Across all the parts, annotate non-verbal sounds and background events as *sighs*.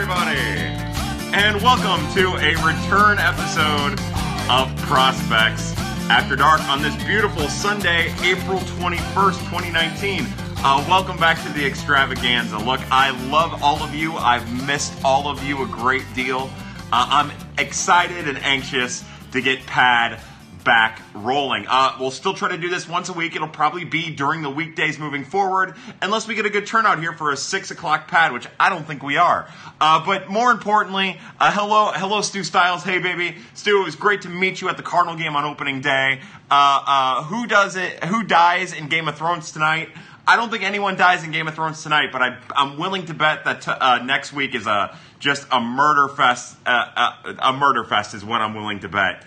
everybody, and welcome to a return episode of Prospects After Dark on this beautiful Sunday, April 21st, 2019. Uh, welcome back to the extravaganza. Look, I love all of you. I've missed all of you a great deal. Uh, I'm excited and anxious to get Pad back rolling. Uh, we'll still try to do this once a week. It'll probably be during the weekdays moving forward, unless we get a good turnout here for a six o'clock pad, which I don't think we are. Uh, but more importantly, uh, hello, hello, Stu Styles. Hey, baby, Stu. It was great to meet you at the Cardinal game on opening day. Uh, uh, who does it? Who dies in Game of Thrones tonight? I don't think anyone dies in Game of Thrones tonight, but I, am willing to bet that t- uh, next week is a just a murder fest. a murder fest is what I'm willing to bet.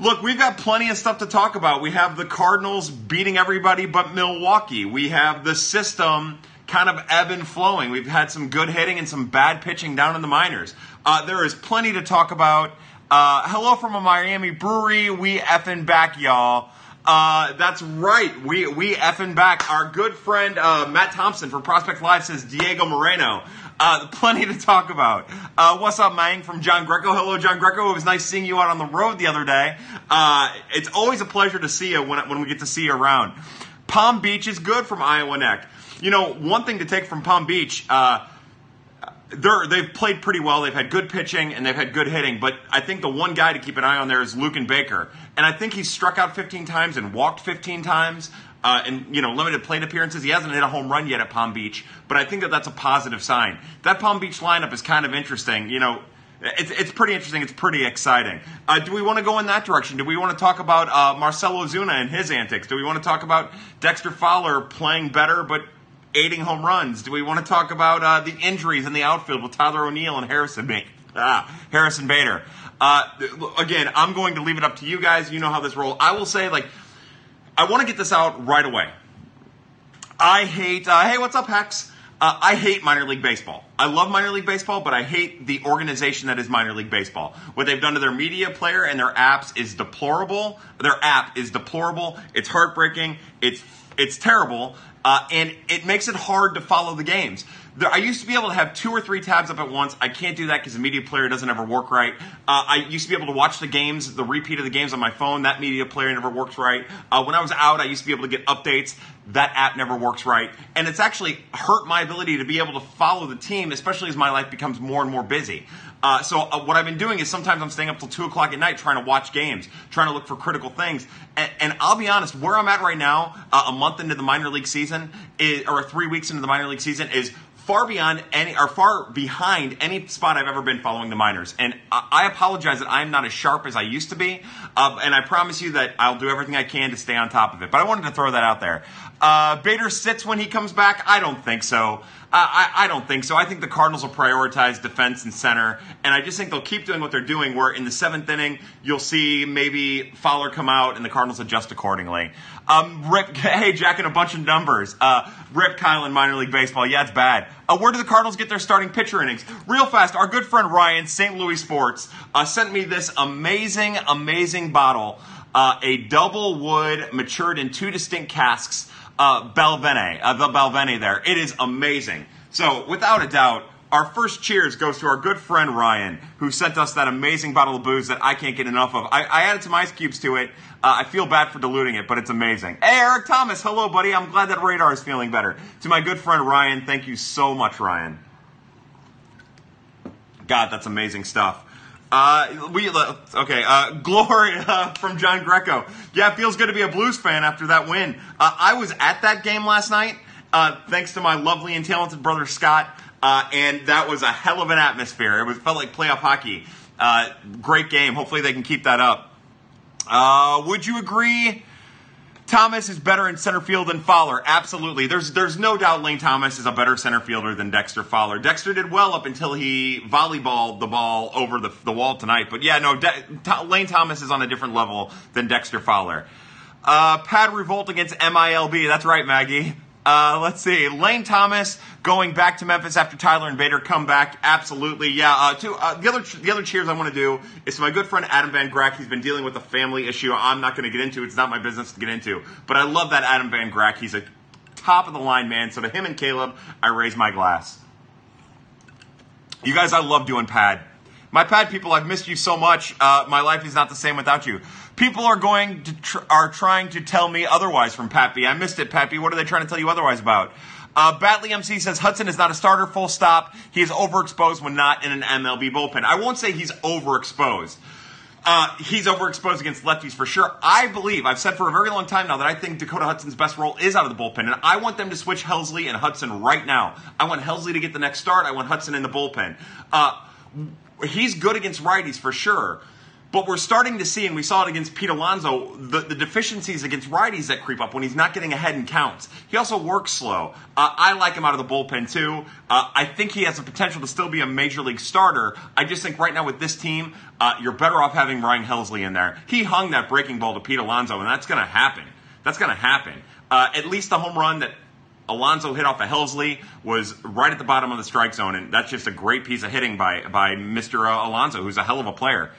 Look, we've got plenty of stuff to talk about. We have the Cardinals beating everybody but Milwaukee. We have the system kind of ebb and flowing. We've had some good hitting and some bad pitching down in the minors. Uh, there is plenty to talk about. Uh, hello from a Miami brewery. We effing back, y'all. Uh, that's right. We we effing back. Our good friend uh, Matt Thompson from Prospect Live says Diego Moreno. Uh, plenty to talk about. Uh, what's up, Mang from John Greco? Hello, John Greco. It was nice seeing you out on the road the other day. Uh, it's always a pleasure to see you when, when we get to see you around. Palm Beach is good from Iowa Neck. You know, one thing to take from Palm Beach, uh, they're, they've played pretty well. They've had good pitching and they've had good hitting. But I think the one guy to keep an eye on there is Luken Baker. And I think he's struck out 15 times and walked 15 times uh, you know limited plate appearances. He hasn't hit a home run yet at Palm Beach, but I think that that's a positive sign. That Palm Beach lineup is kind of interesting. You know. It's, it's pretty interesting. It's pretty exciting. Uh, do we want to go in that direction? Do we want to talk about uh, Marcell Ozuna and his antics? Do we want to talk about Dexter Fowler playing better but aiding home runs? Do we want to talk about uh, the injuries in the outfield with Tyler O'Neill and Harrison, *laughs* ah, Harrison Bader? Uh, again, I'm going to leave it up to you guys. You know how this rolls. I will say, like, I want to get this out right away. I hate, uh, hey, what's up, Hex? Uh, I hate minor league baseball. I love minor league baseball, but I hate the organization that is minor league baseball. What they've done to their media player and their apps is deplorable. Their app is deplorable. It's heartbreaking. It's it's terrible, uh, and it makes it hard to follow the games. There, I used to be able to have two or three tabs up at once. I can't do that because the media player doesn't ever work right. Uh, I used to be able to watch the games, the repeat of the games on my phone. That media player never works right. Uh, when I was out, I used to be able to get updates. That app never works right. And it's actually hurt my ability to be able to follow the team, especially as my life becomes more and more busy. Uh, so uh, what I've been doing is sometimes I'm staying up till two o'clock at night trying to watch games, trying to look for critical things. And, and I'll be honest, where I'm at right now, uh, a month into the minor league season, is, or three weeks into the minor league season, is far beyond any or far behind any spot I've ever been following the minors. And I, I apologize that I'm not as sharp as I used to be. Uh, and I promise you that I'll do everything I can to stay on top of it. But I wanted to throw that out there. Uh, Bader sits when he comes back. I don't think so. I, I, don't think so. I think the Cardinals will prioritize defense and center, and I just think they'll keep doing what they're doing. Where in the seventh inning, you'll see maybe Fowler come out, and the Cardinals adjust accordingly. Um, Rip, *laughs* hey, jacking a bunch of numbers. Uh, Rip Kyle in minor league baseball. Yeah, it's bad. Uh, where do the Cardinals get their starting pitcher innings? Real fast, our good friend Ryan, St. Louis Sports, uh, sent me this amazing, amazing bottle. Uh, a double wood matured in two distinct casks uh, uh, the Balvenie there. It is amazing. So, without a doubt, our first cheers goes to our good friend Ryan, who sent us that amazing bottle of booze that I can't get enough of. I, I added some ice cubes to it. Uh, I feel bad for diluting it, but it's amazing. Hey, Eric Thomas, hello, buddy. I'm glad that radar is feeling better. To my good friend Ryan, thank you so much, Ryan. God, that's amazing stuff. Uh, we okay. Uh, Gloria from John Greco. Yeah, feels good to be a Blues fan after that win. Uh, I was at that game last night, uh, thanks to my lovely and talented brother Scott, uh, and that was a hell of an atmosphere. It was felt like playoff hockey. Uh, great game. Hopefully they can keep that up. would you agree? Thomas is better in center field than Fowler. Absolutely. There's there's no doubt Lane Thomas is a better center fielder than Dexter Fowler. Dexter did well up until he volleyballed the ball over the, the wall tonight. But yeah, no, De- Lane Thomas is on a different level than Dexter Fowler. Uh, Pad revolt against MILB. That's right, Maggie. Uh, let's see. Lane Thomas going back to Memphis after Tyler and Bader come back. Absolutely, yeah. Uh, to, uh, the other the other cheers I want to do is to my good friend Adam Van Grack. He's been dealing with a family issue. I'm not going to get into. It's not my business to get into. But I love that Adam Van Grack. He's a top of the line man. So to him and Caleb, I raise my glass. You guys, I love doing pad. My pad people, I've missed you so much. Uh, my life is not the same without you. People are going to tr- are trying to tell me otherwise from Pat I missed it, B. What are they trying to tell you otherwise about? Uh, Batley MC says Hudson is not a starter, full stop. He is overexposed when not in an MLB bullpen. I won't say he's overexposed. Uh, he's overexposed against lefties for sure. I believe, I've said for a very long time now that I think Dakota Hudson's best role is out of the bullpen, and I want them to switch Helsley and Hudson right now. I want Helsley to get the next start. I want Hudson in the bullpen. Uh, he's good against righties for sure. But we're starting to see, and we saw it against Pete Alonso, the, the deficiencies against righties that creep up when he's not getting ahead in counts. He also works slow. Uh, I like him out of the bullpen too. Uh, I think he has the potential to still be a major league starter. I just think right now with this team, uh, you're better off having Ryan Helsley in there. He hung that breaking ball to Pete Alonso, and that's going to happen. That's going to happen. Uh, at least the home run that Alonso hit off of Helsley was right at the bottom of the strike zone, and that's just a great piece of hitting by by Mr. Uh, Alonso, who's a hell of a player.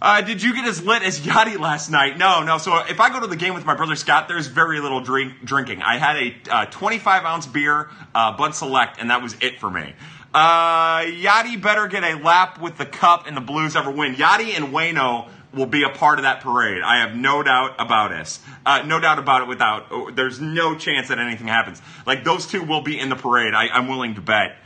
Uh, did you get as lit as Yachty last night? No, no. So if I go to the game with my brother Scott, there's very little drink drinking. I had a uh, 25 ounce beer, uh, Bud Select, and that was it for me. Uh, Yachty better get a lap with the cup and the Blues ever win. Yachty and Wayno will be a part of that parade. I have no doubt about it. Uh, no doubt about it. Without oh, there's no chance that anything happens. Like those two will be in the parade. I, I'm willing to bet.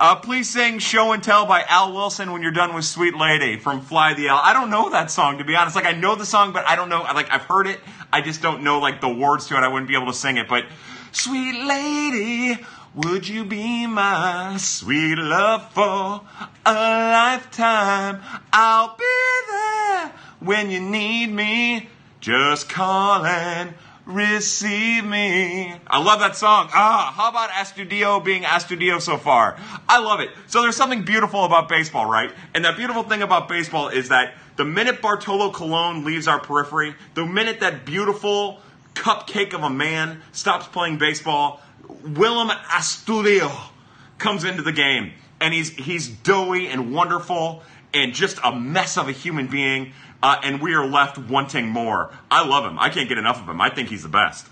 Uh, please sing Show and Tell by Al Wilson when you're done with Sweet Lady from Fly the L. I don't know that song, to be honest. Like, I know the song, but I don't know. Like, I've heard it. I just don't know, like, the words to it. I wouldn't be able to sing it. But, Sweet Lady, would you be my sweet love for a lifetime? I'll be there when you need me. Just call and receive me. I love that song. Ah, how about Astudillo being Astudillo so far? I love it. So there's something beautiful about baseball, right? And that beautiful thing about baseball is that the minute Bartolo Colon leaves our periphery, the minute that beautiful cupcake of a man stops playing baseball, Willians Astudillo comes into the game. And he's, he's doughy and wonderful and just a mess of a human being uh, and we are left wanting more. I love him. I can't get enough of him. I think he's the best.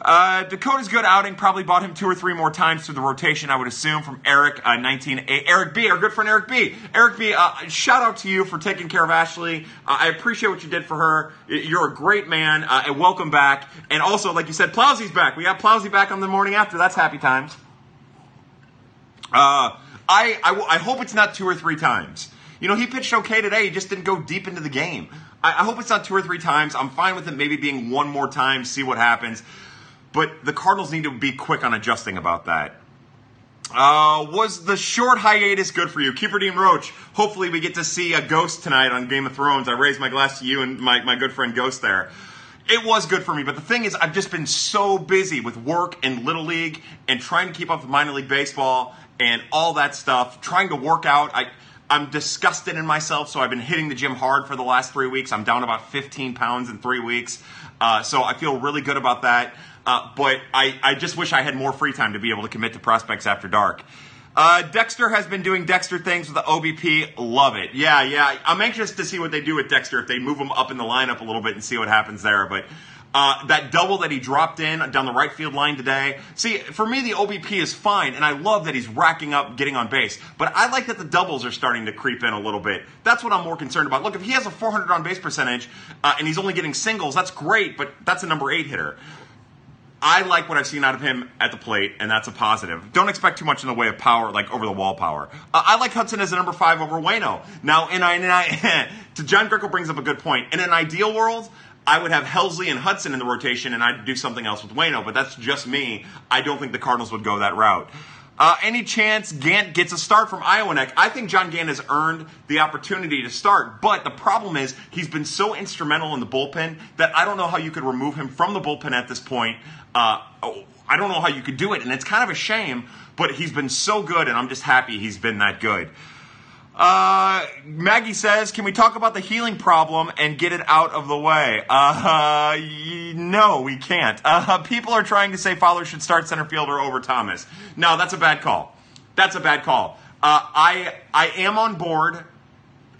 Uh, Dakota's good outing probably bought him two or three more times through the rotation, I would assume, from Eric, uh, 19, Eric B, our good friend Eric B. Eric B, uh, shout out to you for taking care of Ashley. Uh, I appreciate what you did for her. You're a great man, uh, and welcome back. And also, like you said, Plowsy's back. We got Plowsy back on the morning after. That's happy times. Uh, I, I, I hope it's not two or three times. You know, he pitched okay today. He just didn't go deep into the game. I, I hope it's not two or three times. I'm fine with it maybe being one more time, see what happens. But the Cardinals need to be quick on adjusting about that. Uh, was the short hiatus good for you? Keeper Dean Roach, hopefully we get to see a ghost tonight on Game of Thrones. I raise my glass to you and my, my good friend Ghost there. It was good for me, but the thing is, I've just been so busy with work and Little League and trying to keep up with minor league baseball and all that stuff, trying to work out. I, I'm disgusted in myself, so I've been hitting the gym hard for the last three weeks. I'm down about 15 pounds in three weeks, uh, so I feel really good about that. Uh, but I, I just wish I had more free time to be able to commit to prospects after dark. Uh, Dexter has been doing Dexter things with the OBP. Love it. Yeah, yeah. I'm anxious to see what they do with Dexter if they move him up in the lineup a little bit and see what happens there. But uh, that double that he dropped in down the right field line today. See, for me, the OBP is fine, and I love that he's racking up getting on base. But I like that the doubles are starting to creep in a little bit. That's what I'm more concerned about. Look, if he has a 400 on base percentage uh, and he's only getting singles, that's great, but that's a number eight hitter. I like what I've seen out of him at the plate, and that's a positive. Don't expect too much in the way of power, like over the wall power. Uh, I like Hudson as a number five over Wayno. Now, in, I, in, in *laughs* to John Greco brings up a good point. In an ideal world, I would have Helsley and Hudson in the rotation, and I'd do something else with Wayno. But that's just me. I don't think the Cardinals would go that route. Uh, any chance Gant gets a start from Iowa? Iowanek? I think John Gant has earned the opportunity to start, but the problem is he's been so instrumental in the bullpen that I don't know how you could remove him from the bullpen at this point. Uh, I don't know how you could do it, and it's kind of a shame, but he's been so good, and I'm just happy he's been that good. Uh, Maggie says, "Can we talk about the healing problem and get it out of the way?" Uh, no, we can't. Uh, people are trying to say Fowler should start center fielder over Thomas. No, that's a bad call. That's a bad call. Uh, I I am on board.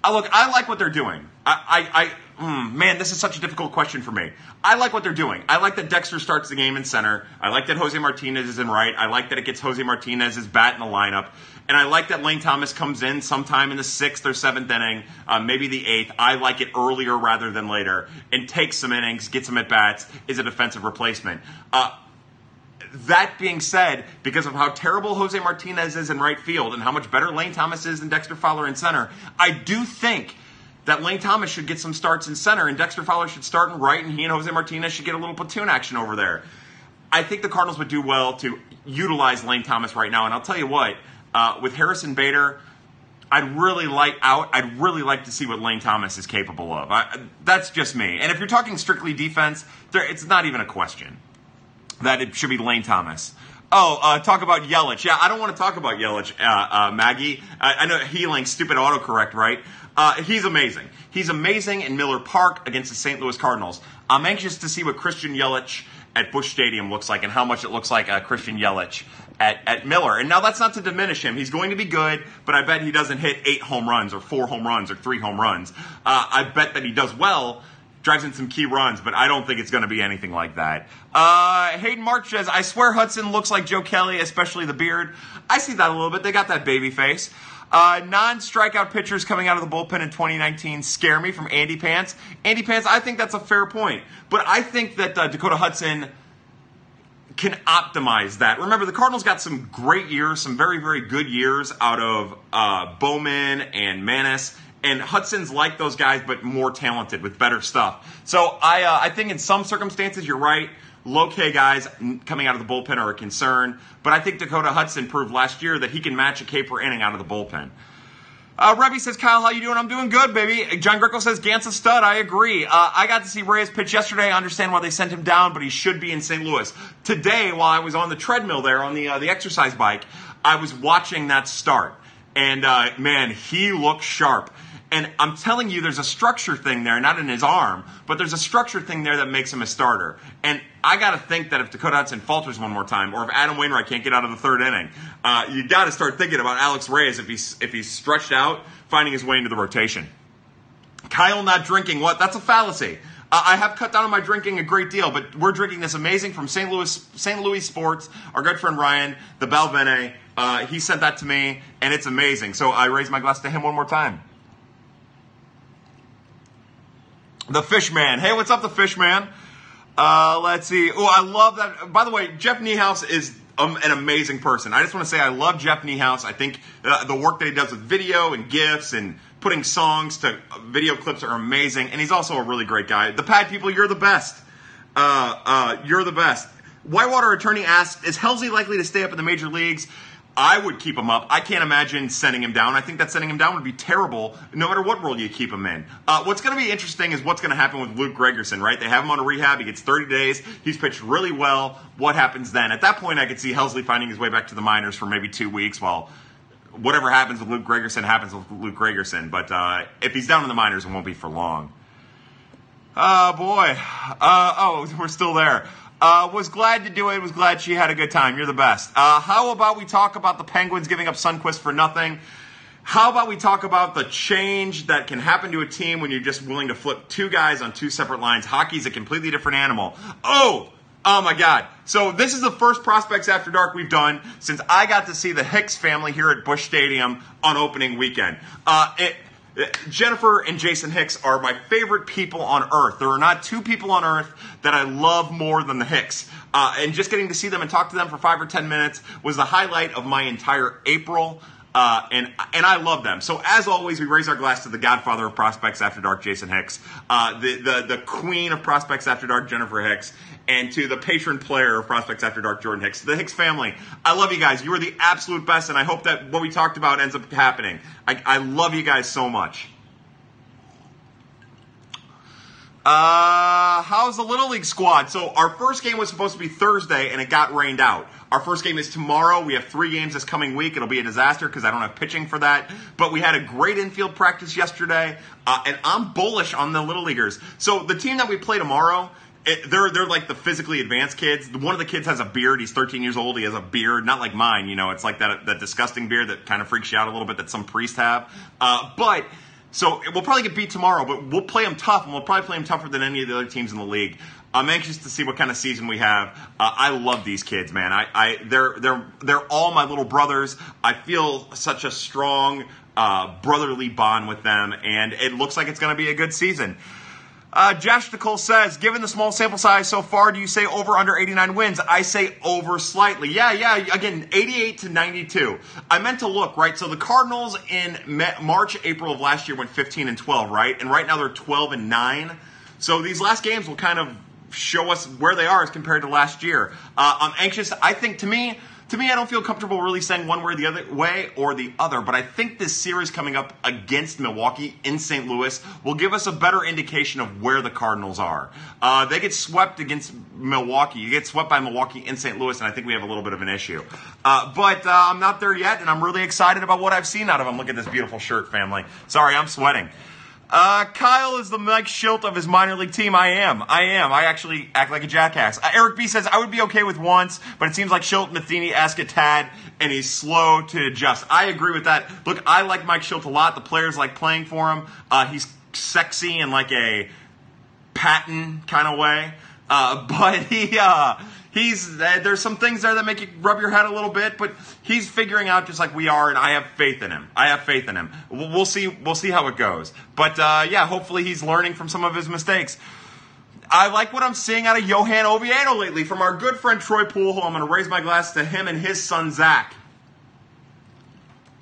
Uh, look, I like what they're doing. I, I, I mm, man, this is such a difficult question for me. I like what they're doing. I like that Dexter starts the game in center. I like that Jose Martinez is in right. I like that it gets Jose Martinez's bat in the lineup. And I like that Lane Thomas comes in sometime in the sixth or seventh inning, uh, maybe the eighth. I like it earlier rather than later and takes some innings, gets some at bats, is a defensive replacement. Uh, that being said, because of how terrible Jose Martinez is in right field and how much better Lane Thomas is than Dexter Fowler in center, I do think that Lane Thomas should get some starts in center and Dexter Fowler should start in right and he and Jose Martinez should get a little platoon action over there. I think the Cardinals would do well to utilize Lane Thomas right now. And I'll tell you what, uh, with Harrison Bader, I'd really like out. I'd really like to see what Lane Thomas is capable of. I, that's just me. And if you're talking strictly defense, there, it's not even a question that it should be Lane Thomas. Oh, uh, talk about Yelich. Yeah, I don't want to talk about Yelich, uh, uh, Maggie. I, I, know healing, stupid autocorrect, right? Uh, he's amazing. He's amazing in Miller Park against the St. Louis Cardinals. I'm anxious to see what Christian Yelich at Busch Stadium looks like and how much it looks like uh, Christian Yelich at, at Miller. And now that's not to diminish him. He's going to be good, but I bet he doesn't hit eight home runs or four home runs or three home runs. Uh, I bet that he does well drives in some key runs, but I don't think it's going to be anything like that. Uh, Hayden March says, I swear Hudson looks like Joe Kelly, especially the beard. I see that a little bit. They got that baby face. Uh, non strikeout pitchers coming out of the bullpen in 2019 scare me from Andy Pants. Andy Pants, I think that's a fair point. But I think that uh, Dakota Hudson can optimize that. Remember, the Cardinals got some great years, some very, very good years out of uh, Bowman and Maness. And Hudson's like those guys, but more talented with better stuff. So I, uh, I think in some circumstances, you're right. Low K guys coming out of the bullpen are a concern, but I think Dakota Hudson proved last year that he can match a K per inning out of the bullpen. Uh, says, Kyle, how you doing? I'm doing good, baby. John Grickle says, Gant's a stud. I agree. Uh, I got to see Reyes pitch yesterday. I understand why they sent him down, but he should be in St. Louis. Today, while I was on the treadmill there on the, uh, the exercise bike, I was watching that start. And, uh, man, he looked sharp. And I'm telling you, there's a structure thing there, not in his arm, but there's a structure thing there that makes him a starter. And I got to think that if Dakota Hudson falters one more time, or if Adam Wainwright can't get out of the third inning, uh, you got to start thinking about Alex Reyes if he's if he's stretched out, finding his way into the rotation. Kyle not drinking what? That's a fallacy. Uh, I have cut down on my drinking a great deal, but we're drinking this amazing from St. Louis St. Louis Sports. Our good friend Ryan, the Balvenie, uh, he sent that to me, and it's amazing. So I raise my glass to him one more time. The Fishman. Hey, what's up, the Fishman? Uh, let's see. Oh, I love that. By the way, Jeff Niehaus is um, an amazing person. I just want to say I love Jeff Niehaus. I think uh, the work that he does with video and gifs and putting songs to video clips are amazing. And he's also a really great guy. The Pad people, you're the best. Uh, uh, you're the best. Whitewater attorney asks, is Helsley likely to stay up in the major leagues? I would keep him up. I can't imagine sending him down. I think that sending him down would be terrible, no matter what role you keep him in. Uh, what's going to be interesting is what's going to happen with Luke Gregerson, right? They have him on a rehab. He gets 30 days. He's pitched really well. What happens then? At that point, I could see Helsley finding his way back to the minors for maybe two weeks while whatever happens with Luke Gregerson happens with Luke Gregerson. But uh, if he's down in the minors, it won't be for long. Oh, boy. Uh, oh, we're still there. Uh, was glad to do it. Was glad she had a good time. You're the best. Uh, how about we talk about the Penguins giving up Sundqvist for nothing? How about we talk about the change that can happen to a team when you're just willing to flip two guys on two separate lines? Hockey's a completely different animal. Oh, oh my God. So this is the first Prospects After Dark we've done since I got to see the Hicks family here at Busch Stadium on opening weekend. Uh, it, Jennifer and Jason Hicks are my favorite people on earth. There are not two people on earth that I love more than the Hicks. Uh, and just getting to see them and talk to them for five or ten minutes was the highlight of my entire April. Uh, and and I love them. So as always, we raise our glass to the Godfather of Prospects After Dark, Jason Hicks, uh, the the the Queen of Prospects After Dark, Jennifer Hicks, and to the patron player of Prospects After Dark, Jordan Hicks. The Hicks family, I love you guys. You are the absolute best, and I hope that what we talked about ends up happening. I, I love you guys so much. Uh, how's the Little League squad? So our first game was supposed to be Thursday, and it got rained out. Our first game is tomorrow. We have three games this coming week. It'll be a disaster because I don't have pitching for that. But we had a great infield practice yesterday, uh, and I'm bullish on the Little Leaguers. So the team that we play tomorrow, it, they're they're like the physically advanced kids. One of the kids has a beard. He's 13 years old. He has a beard, not like mine. You know, it's like that that disgusting beard that kind of freaks you out a little bit that some priests have. Uh, but So we'll probably get beat tomorrow, but we'll play them tough, and we'll probably play them tougher than any of the other teams in the league. I'm anxious to see what kind of season we have. Uh, I love these kids, man. I, I, they're, they're, they're all my little brothers. I feel such a strong uh, brotherly bond with them, and it looks like it's going to be a good season. Uh, Josh Nicole says, given the small sample size so far, do you say over under 89 wins? I say over slightly. Yeah, yeah. Again, 88 to 92. I meant to look, right? So the Cardinals in March, April of last year went 15 and 12, right? And right now they're 12 and 9. So these last games will kind of show us where they are as compared to last year. Uh, I'm anxious. I think to me, to me, I don't feel comfortable really saying one way or the other way or the other, but I think this series coming up against Milwaukee in St. Louis will give us a better indication of where the Cardinals are. Uh, they get swept against Milwaukee. You get swept by Milwaukee in St. Louis, and I think we have a little bit of an issue. Uh, but uh, I'm not there yet, and I'm really excited about what I've seen out of them. Look at this beautiful shirt, family. Sorry, I'm sweating. Uh, Kyle is the Mike Shildt of his minor league team. I am. I am. I actually act like a jackass. Uh, Eric B says, I would be okay with once, but it seems like Shildt Matheny ask a tad, and he's slow to adjust. I agree with that. Look, I like Mike Shildt a lot. The players like playing for him. Uh, he's sexy in like a Patton kind of way. Uh, *laughs* but he, uh, he's uh, there's some things there that make you rub your head a little bit, but he's figuring out just like we are, and I have faith in him. I have faith in him. We'll, see. We'll see how it goes. But uh, yeah, hopefully he's learning from some of his mistakes. I like what I'm seeing out of Johan Oviedo lately from our good friend Troy Pool. I'm going to raise my glass to him and his son Zach.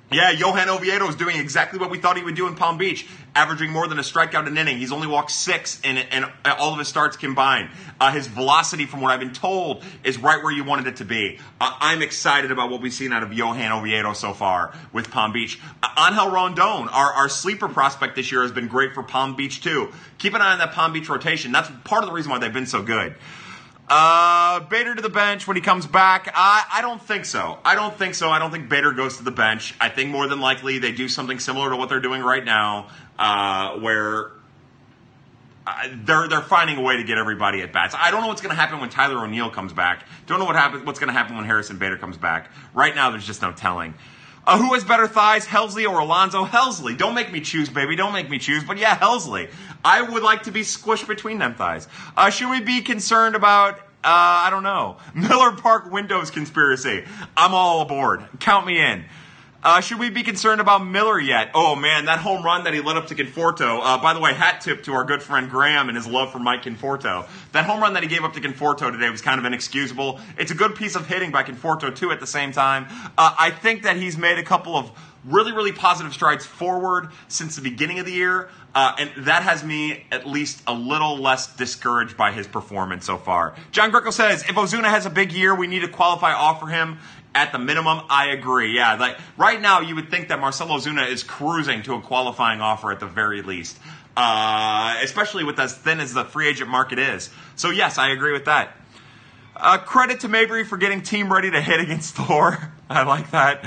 Yeah, Johan Oviedo is doing exactly what we thought he would do in Palm Beach, averaging more than a strikeout an inning. He's only walked six in, in all of his starts combined. Uh, his velocity, from what I've been told, is right where you wanted it to be. Uh, I'm excited about what we've seen out of Johan Oviedo so far with Palm Beach. Uh, Angel Rondon, our, our sleeper prospect this year, has been great for Palm Beach, too. Keep an eye on that Palm Beach rotation. That's part of the reason why they've been so good. Uh, Bader to the bench when he comes back. I, I don't think so. I don't think so. I don't think Bader goes to the bench. I think more than likely they do something similar to what they're doing right now, uh, where uh, they're they're finding a way to get everybody at bats. I don't know what's going to happen when Tyler O'Neill comes back. Don't know what happens. What's going to happen when Harrison Bader comes back? Right now, there's just no telling. Uh, who has better thighs, Helsley or Alonso? Helsley. Don't make me choose, baby. Don't make me choose. But yeah, Helsley. I would like to be squished between them thighs. Uh, should we be concerned about, uh, I don't know, *laughs* Miller Park Windows conspiracy? I'm all aboard. Count me in. Uh, should we be concerned about Miller yet? Oh man, that home run that he led up to Conforto. Uh, by the way, hat tip to our good friend Graham and his love for Mike Conforto. That home run that he gave up to Conforto today was kind of inexcusable. It's a good piece of hitting by Conforto too. At the same time, uh, I think that he's made a couple of really, really positive strides forward since the beginning of the year. Uh, and that has me at least a little less discouraged by his performance so far. John Greco says if Ozuna has a big year, we need to qualify offer him at the minimum. I agree. Yeah, like right now, you would think that Marcell Zuna is cruising to a qualifying offer at the very least, uh, especially with as thin as the free agent market is. So yes, I agree with that. Uh, credit to Mabry for getting team ready to hit against *laughs* Thor. I like that.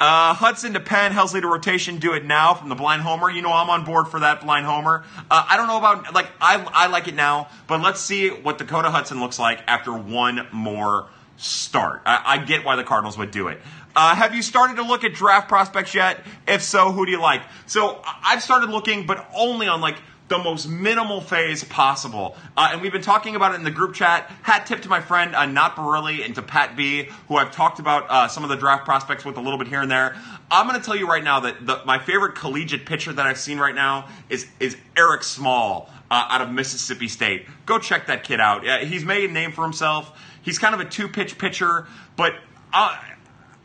Uh, Hudson to pen, Helsley to rotation, do it now from the blind homer. You know I'm on board for that blind homer. Uh, I don't know about like I I like it now, but let's see what Dakota Hudson looks like after one more start. I, I get why the Cardinals would do it. Uh, have you started to look at draft prospects yet? If so, who do you like? So I've started looking, but only on like the most minimal phase possible. Uh, and we've been talking about it in the group chat. Hat tip to my friend uh, Not Barilli and to Pat B, who I've talked about uh, some of the draft prospects with a little bit here and there. I'm going to tell you right now that the, my favorite collegiate pitcher that I've seen right now is is Eric Small uh, out of Mississippi State. Go check that kid out. he's made a name for himself. He's kind of a two pitch pitcher, but. Uh,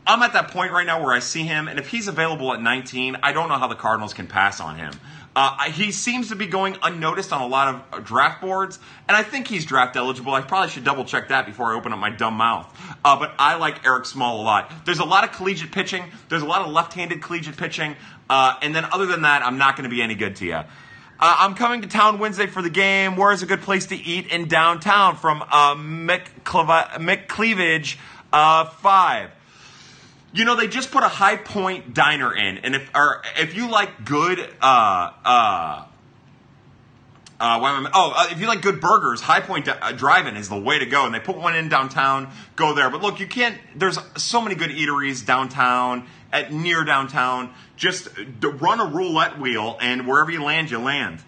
I'm at that point right now where I see him, and if he's available at 19, I don't know how the Cardinals can pass on him. Uh, he seems to be going unnoticed on a lot of uh, draft boards, and I think he's draft eligible. I probably should double check that before I open up my dumb mouth. Uh, but I like Eric Small a lot. There's a lot of collegiate pitching. There's a lot of left-handed collegiate pitching, uh, and then other than that, I'm not going to be any good to you. Uh, I'm coming to town Wednesday for the game. Where is a good place to eat in downtown? From uh, Mick, Mick Cleavage five. You know, they just put a high point diner in, and if or if you like good, uh, uh, uh, why am I, oh, uh, if you like good burgers, Hi-Pointe uh, Drive-In is the way to go, and they put one in downtown. Go there, but look, you can't. There's so many good eateries downtown at near downtown. Just run a roulette wheel, and wherever you land, you land.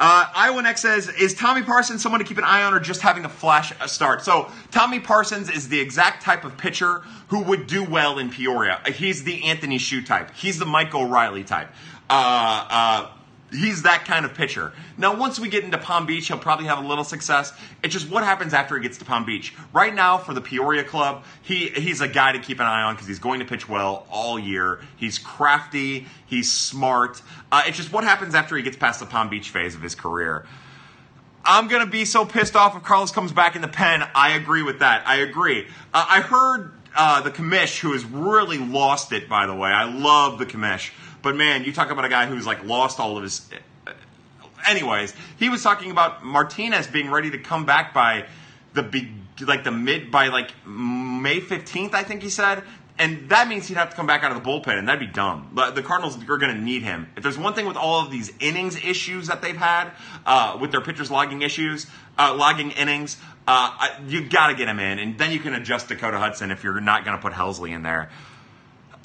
Uh, Iowa Next says, is Tommy Parsons someone to keep an eye on or just having a flash start? So, Tommy Parsons is the exact type of pitcher who would do well in Peoria. He's the Anthony Shew type. He's the Mike O'Reilly type. Uh, uh, He's that kind of pitcher. Now, once we get into Palm Beach, he'll probably have a little success. It's just what happens after he gets to Palm Beach. Right now, for the Peoria club, he he's a guy to keep an eye on because he's going to pitch well all year. He's crafty. He's smart. Uh, it's just what happens after he gets past the Palm Beach phase of his career. I'm gonna be so pissed off if Carlos comes back in the pen. I agree with that. I agree. Uh, I heard uh, the commish, who has really lost it. By the way, I love the commish but man, you talk about a guy who's like lost all of his. Anyways, he was talking about Martinez being ready to come back by the big, like the mid by like May fifteenth, I think he said. And that means he'd have to come back out of the bullpen, and that'd be dumb. The Cardinals are going to need him. If there's one thing with all of these innings issues that they've had uh, with their pitchers logging issues, uh, logging innings, uh, you got to get him in, and then you can adjust Dakota Hudson if you're not going to put Helsley in there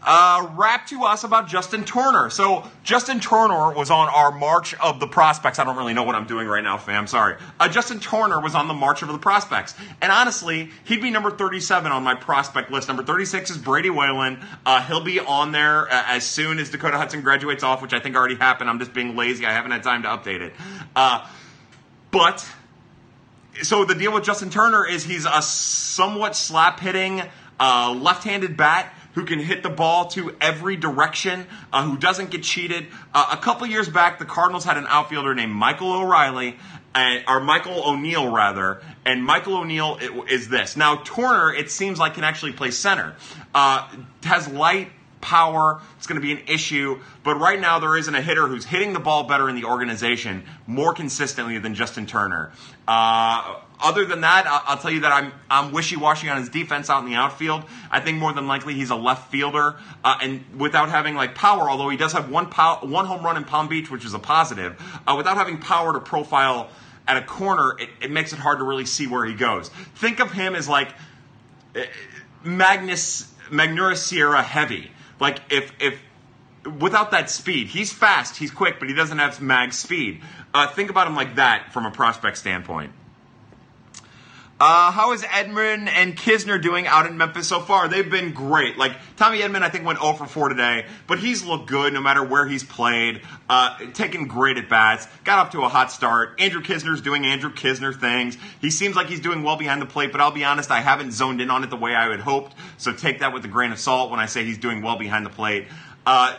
uh, rap to us about Justin Turner. So Justin Turner was on our March of the Prospects. I don't really know what I'm doing right now, fam. Sorry. Uh, Justin Turner was on the March of the Prospects, and honestly, he'd be number 37 on my prospect list. Number 36 is Brady Whalen. Uh, he'll be on there uh, as soon as Dakota Hudson graduates off, which I think already happened. I'm just being lazy. I haven't had time to update it. Uh, but so the deal with Justin Turner is he's a somewhat slap hitting uh, left-handed bat who can hit the ball to every direction, uh, who doesn't get cheated. Uh, a couple years back, the Cardinals had an outfielder named Michael O'Reilly, and, or Michael O'Neill rather, and Michael O'Neill is this. Now Turner, it seems like can actually play center. Uh, has light power. It's going to be an issue. But right now, there isn't a hitter who's hitting the ball better in the organization more consistently than Justin Turner. Uh, other than that, I'll tell you that I'm I'm wishy-washy on his defense out in the outfield. I think more than likely he's a left fielder, uh, and without having like power, although he does have one pow- one home run in Palm Beach, which is a positive, uh, without having power to profile at a corner, it, it, makes it hard to really see where he goes. Think of him as like uh, Magnus Magneuris Sierra heavy. Like if if without that speed, he's fast, he's quick, but he doesn't have mag speed. Uh, think about him like that from a prospect standpoint. Uh, how is Edman and Knizner doing out in Memphis so far? They've been great. Like Tommy Edman, I think went 0 for 4 today, but he's looked good no matter where he's played. Uh, taking great at bats, got up to a hot start. Andrew Knizner's doing Andrew Knizner things. He seems like he's doing well behind the plate, but I'll be honest, I haven't zoned in on it the way I had hoped. So take that with a grain of salt when I say he's doing well behind the plate. Uh,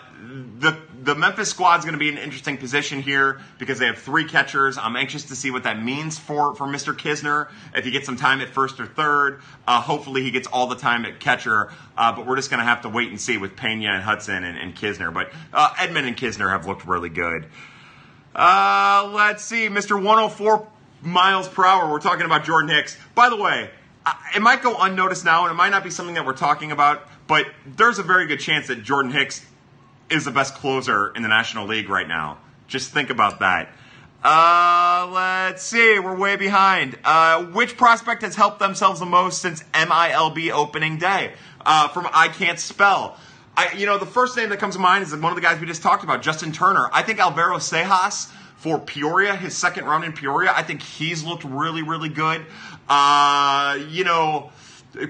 the the Memphis squad's going to be in an interesting position here because they have three catchers. I'm anxious to see what that means for, for Mr. Knizner. If he gets some time at first or third, uh, hopefully he gets all the time at catcher. Uh, but we're just going to have to wait and see with Pena and Hudson and, and Knizner. But uh, Edman and Knizner have looked really good. Uh, let's see, Mr. 104 miles per hour. We're talking about Jordan Hicks. By the way, it might go unnoticed now, and it might not be something that we're talking about. But there's a very good chance that Jordan Hicks is the best closer in the National League right now. Just think about that. Uh, let's see. We're way behind. Uh, which prospect has helped themselves the most since MILB opening day? Uh, from I Can't Spell. I, you know, the first name that comes to mind is one of the guys we just talked about, Justin Turner. I think Alvaro Sejas for Peoria, his second round in Peoria, I think he's looked really, really good. Uh, you know,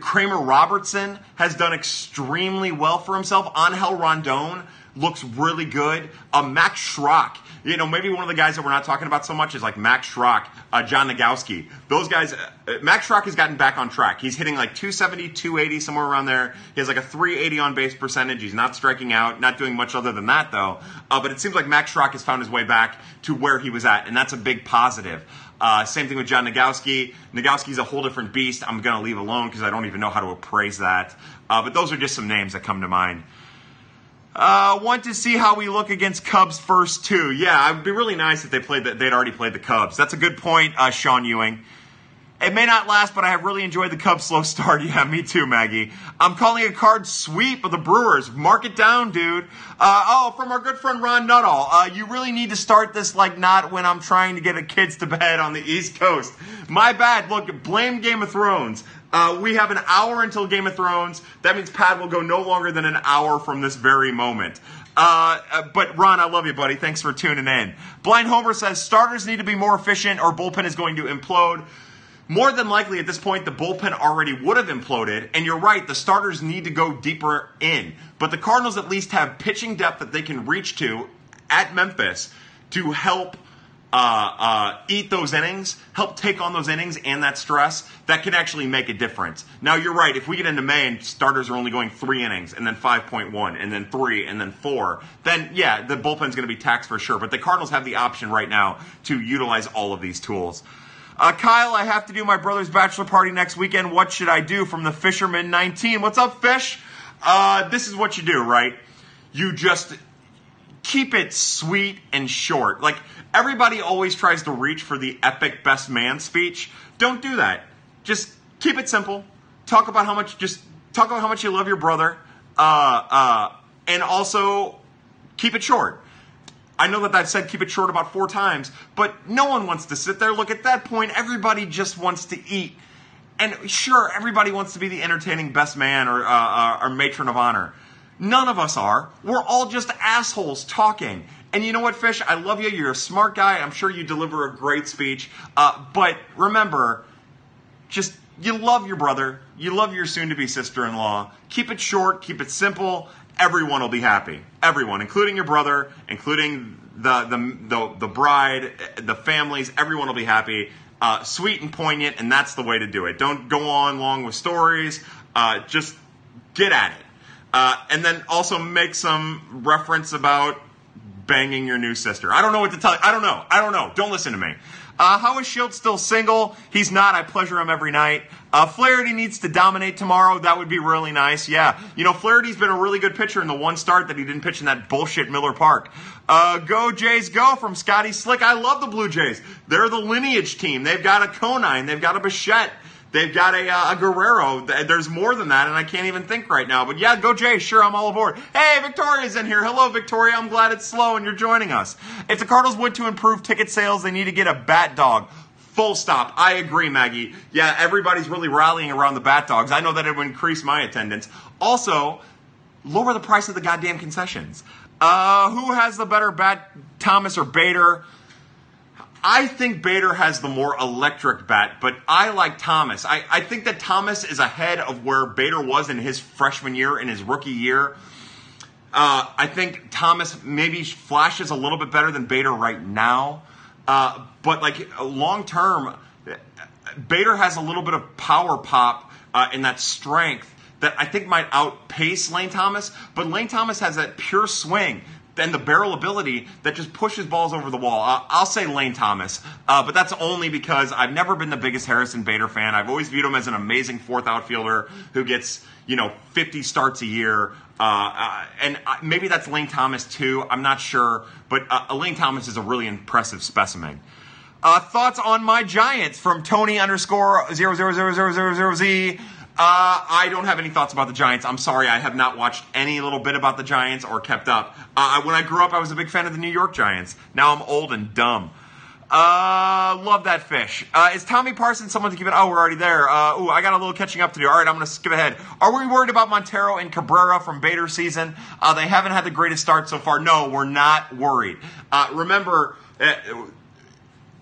Kramer Robertson has done extremely well for himself. Angel Rondon looks really good. Uh, Max Schrock, you know, maybe one of the guys that we're not talking about so much is like Max Schrock, uh, John Nogowski. Those guys, uh, uh Max Schrock has gotten back on track. He's hitting like 270, 280, somewhere around there. He has like a 380 on base percentage. He's not striking out, not doing much other than that though. Uh, but it seems like Max Schrock has found his way back to where he was at, and that's a big positive. Uh, same thing with John Nogowski. Nogowski's a whole different beast. I'm going to leave alone because I don't even know how to appraise that. Uh, but those are just some names that come to mind. Uh, want to see how we look against Cubs first two. Yeah, it'd be really nice if they played that. They'd already played the Cubs. That's a good point, uh, Sean Ewing. It may not last, but I have really enjoyed the Cubs' slow start. *laughs* Yeah, me too, Maggie. I'm calling a card sweep of the Brewers. Mark it down, dude. Uh, oh, from our good friend Ron Nuttall. Uh, you really need to start this like not when I'm trying to get the kids to bed on the East Coast. My bad. Look, blame Game of Thrones. Uh, we have an hour until Game of Thrones. That means Pad will go no longer than an hour from this very moment. Uh, uh, but Ron, I love you, buddy. Thanks for tuning in. Blind Homer says starters need to be more efficient or bullpen is going to implode. More than likely at this point, the bullpen already would have imploded. And you're right, the starters need to go deeper in. But the Cardinals at least have pitching depth that they can reach to at Memphis to help uh, uh, eat those innings, help take on those innings and that stress, that can actually make a difference. Now, you're right. If we get into May and starters are only going three innings, and then 5.1, and then three, and then four, then yeah, the bullpen's going to be taxed for sure. But the Cardinals have the option right now to utilize all of these tools. Uh, Kyle, I have to do my brother's bachelor party next weekend. What should I do from the Fisherman 19? What's up, Fish? Uh, this is what you do, right? You just keep it sweet and short. Like, everybody always tries to reach for the epic best man speech. Don't do that. Just keep it simple. Talk about how much, just talk about how much you love your brother. Uh, uh, and also keep it short. I know that I've said keep it short about four times, but no one wants to sit there. Look, at that point, everybody just wants to eat. And sure, everybody wants to be the entertaining best man or, uh, uh, or matron of honor. None of us are. We're all just assholes talking. And you know what, Fish? I love you. You're a smart guy. I'm sure you deliver a great speech. Uh, but remember, just you love your brother. You love your soon to be sister in law. Keep it short, keep it simple, everyone will be happy. Everyone, including your brother, including the the the, the bride, the families, everyone will be happy. Uh, sweet and poignant, and that's the way to do it. Don't go on long with stories. Uh, just get at it, uh, and then also make some reference about banging your new sister. I don't know what to tell you. I don't know. I don't know. Don't listen to me. Uh, how is Shildt still single? He's not. I pleasure him every night. Uh, Flaherty needs to dominate tomorrow. That would be really nice. Yeah. You know, Flaherty's been a really good pitcher in the one start that he didn't pitch in that bullshit Miller Park. Uh, go Jays, go from Scotty Slick. I love the Blue Jays. They're the lineage team. They've got a Conine. They've got a Bichette. They've got a, uh, a Guerrero. There's more than that, and I can't even think right now. But yeah, go Jay. Sure, I'm all aboard. Hey, Victoria's in here. Hello, Victoria. I'm glad it's slow and you're joining us. If the Cardinals want to improve ticket sales, they need to get a bat dog. Full stop. I agree, Maggie. Yeah, everybody's really rallying around the bat dogs. I know that it would increase my attendance. Also, lower the price of the goddamn concessions. Uh, who has the better bat, Thomas or Bader? I think Bader has the more electric bat, but I like Thomas. I, I think that Thomas is ahead of where Bader was in his freshman year, in his rookie year. Uh, I think Thomas maybe flashes a little bit better than Bader right now. Uh, but like long term, Bader has a little bit of power pop uh, and that strength that I think might outpace Lane Thomas. But Lane Thomas has that pure swing and the barrel ability that just pushes balls over the wall. Uh, I'll say Lane Thomas, uh, but that's only because I've never been the biggest Harrison Bader fan. I've always viewed him as an amazing fourth outfielder who gets you know 50 starts a year. Uh, uh and maybe that's Lane Thomas too. I'm not sure, but uh, Lane Thomas is a really impressive specimen. Uh, thoughts on my Giants from Tony underscore zero zero zero zero zero zero Z. Uh, I don't have any thoughts about the Giants. I'm sorry, I have not watched any little bit about the Giants or kept up. Uh, when I grew up, I was a big fan of the New York Giants. Now I'm old and dumb. Uh, love that fish. Uh, is Tommy Parsons someone to keep it? Oh, we're already there. Uh, ooh, I got a little catching up to do. All right, I'm going to skip ahead. Are we worried about Montero and Cabrera from Bader season? Uh, they haven't had the greatest start so far. No, we're not worried. Remember,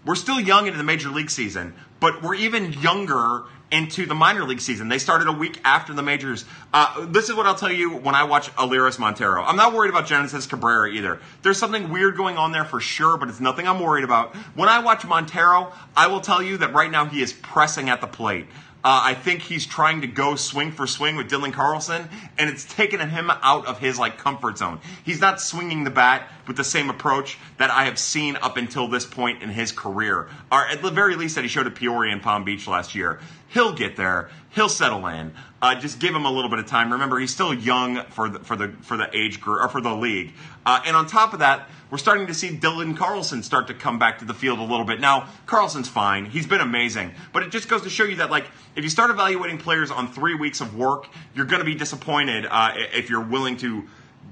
we're still young into the major league season, but we're even younger into the minor league season. They started a week after the majors. Uh, this is what I'll tell you when I watch Elehuris Montero. I'm not worried about Genesis Cabrera either. There's something weird going on there for sure, but it's nothing I'm worried about. When I watch Montero, I will tell you that right now he is pressing at the plate. Uh, I think he's trying to go swing for swing with Dylan Carlson, and it's taken him out of his like comfort zone. He's not swinging the bat with the same approach that I have seen up until this point in his career, or at the very least that he showed at Peoria and Palm Beach last year. He'll get there. He'll settle in. Uh, just give him a little bit of time. Remember, he's still young for the for the for the age group or for the league. Uh, and on top of that, we're starting to see Dylan Carlson start to come back to the field a little bit. Now, Carlson's fine. He's been amazing. But it just goes to show you that, like, if you start evaluating players on three weeks of work, you're going to be disappointed uh, if you're willing to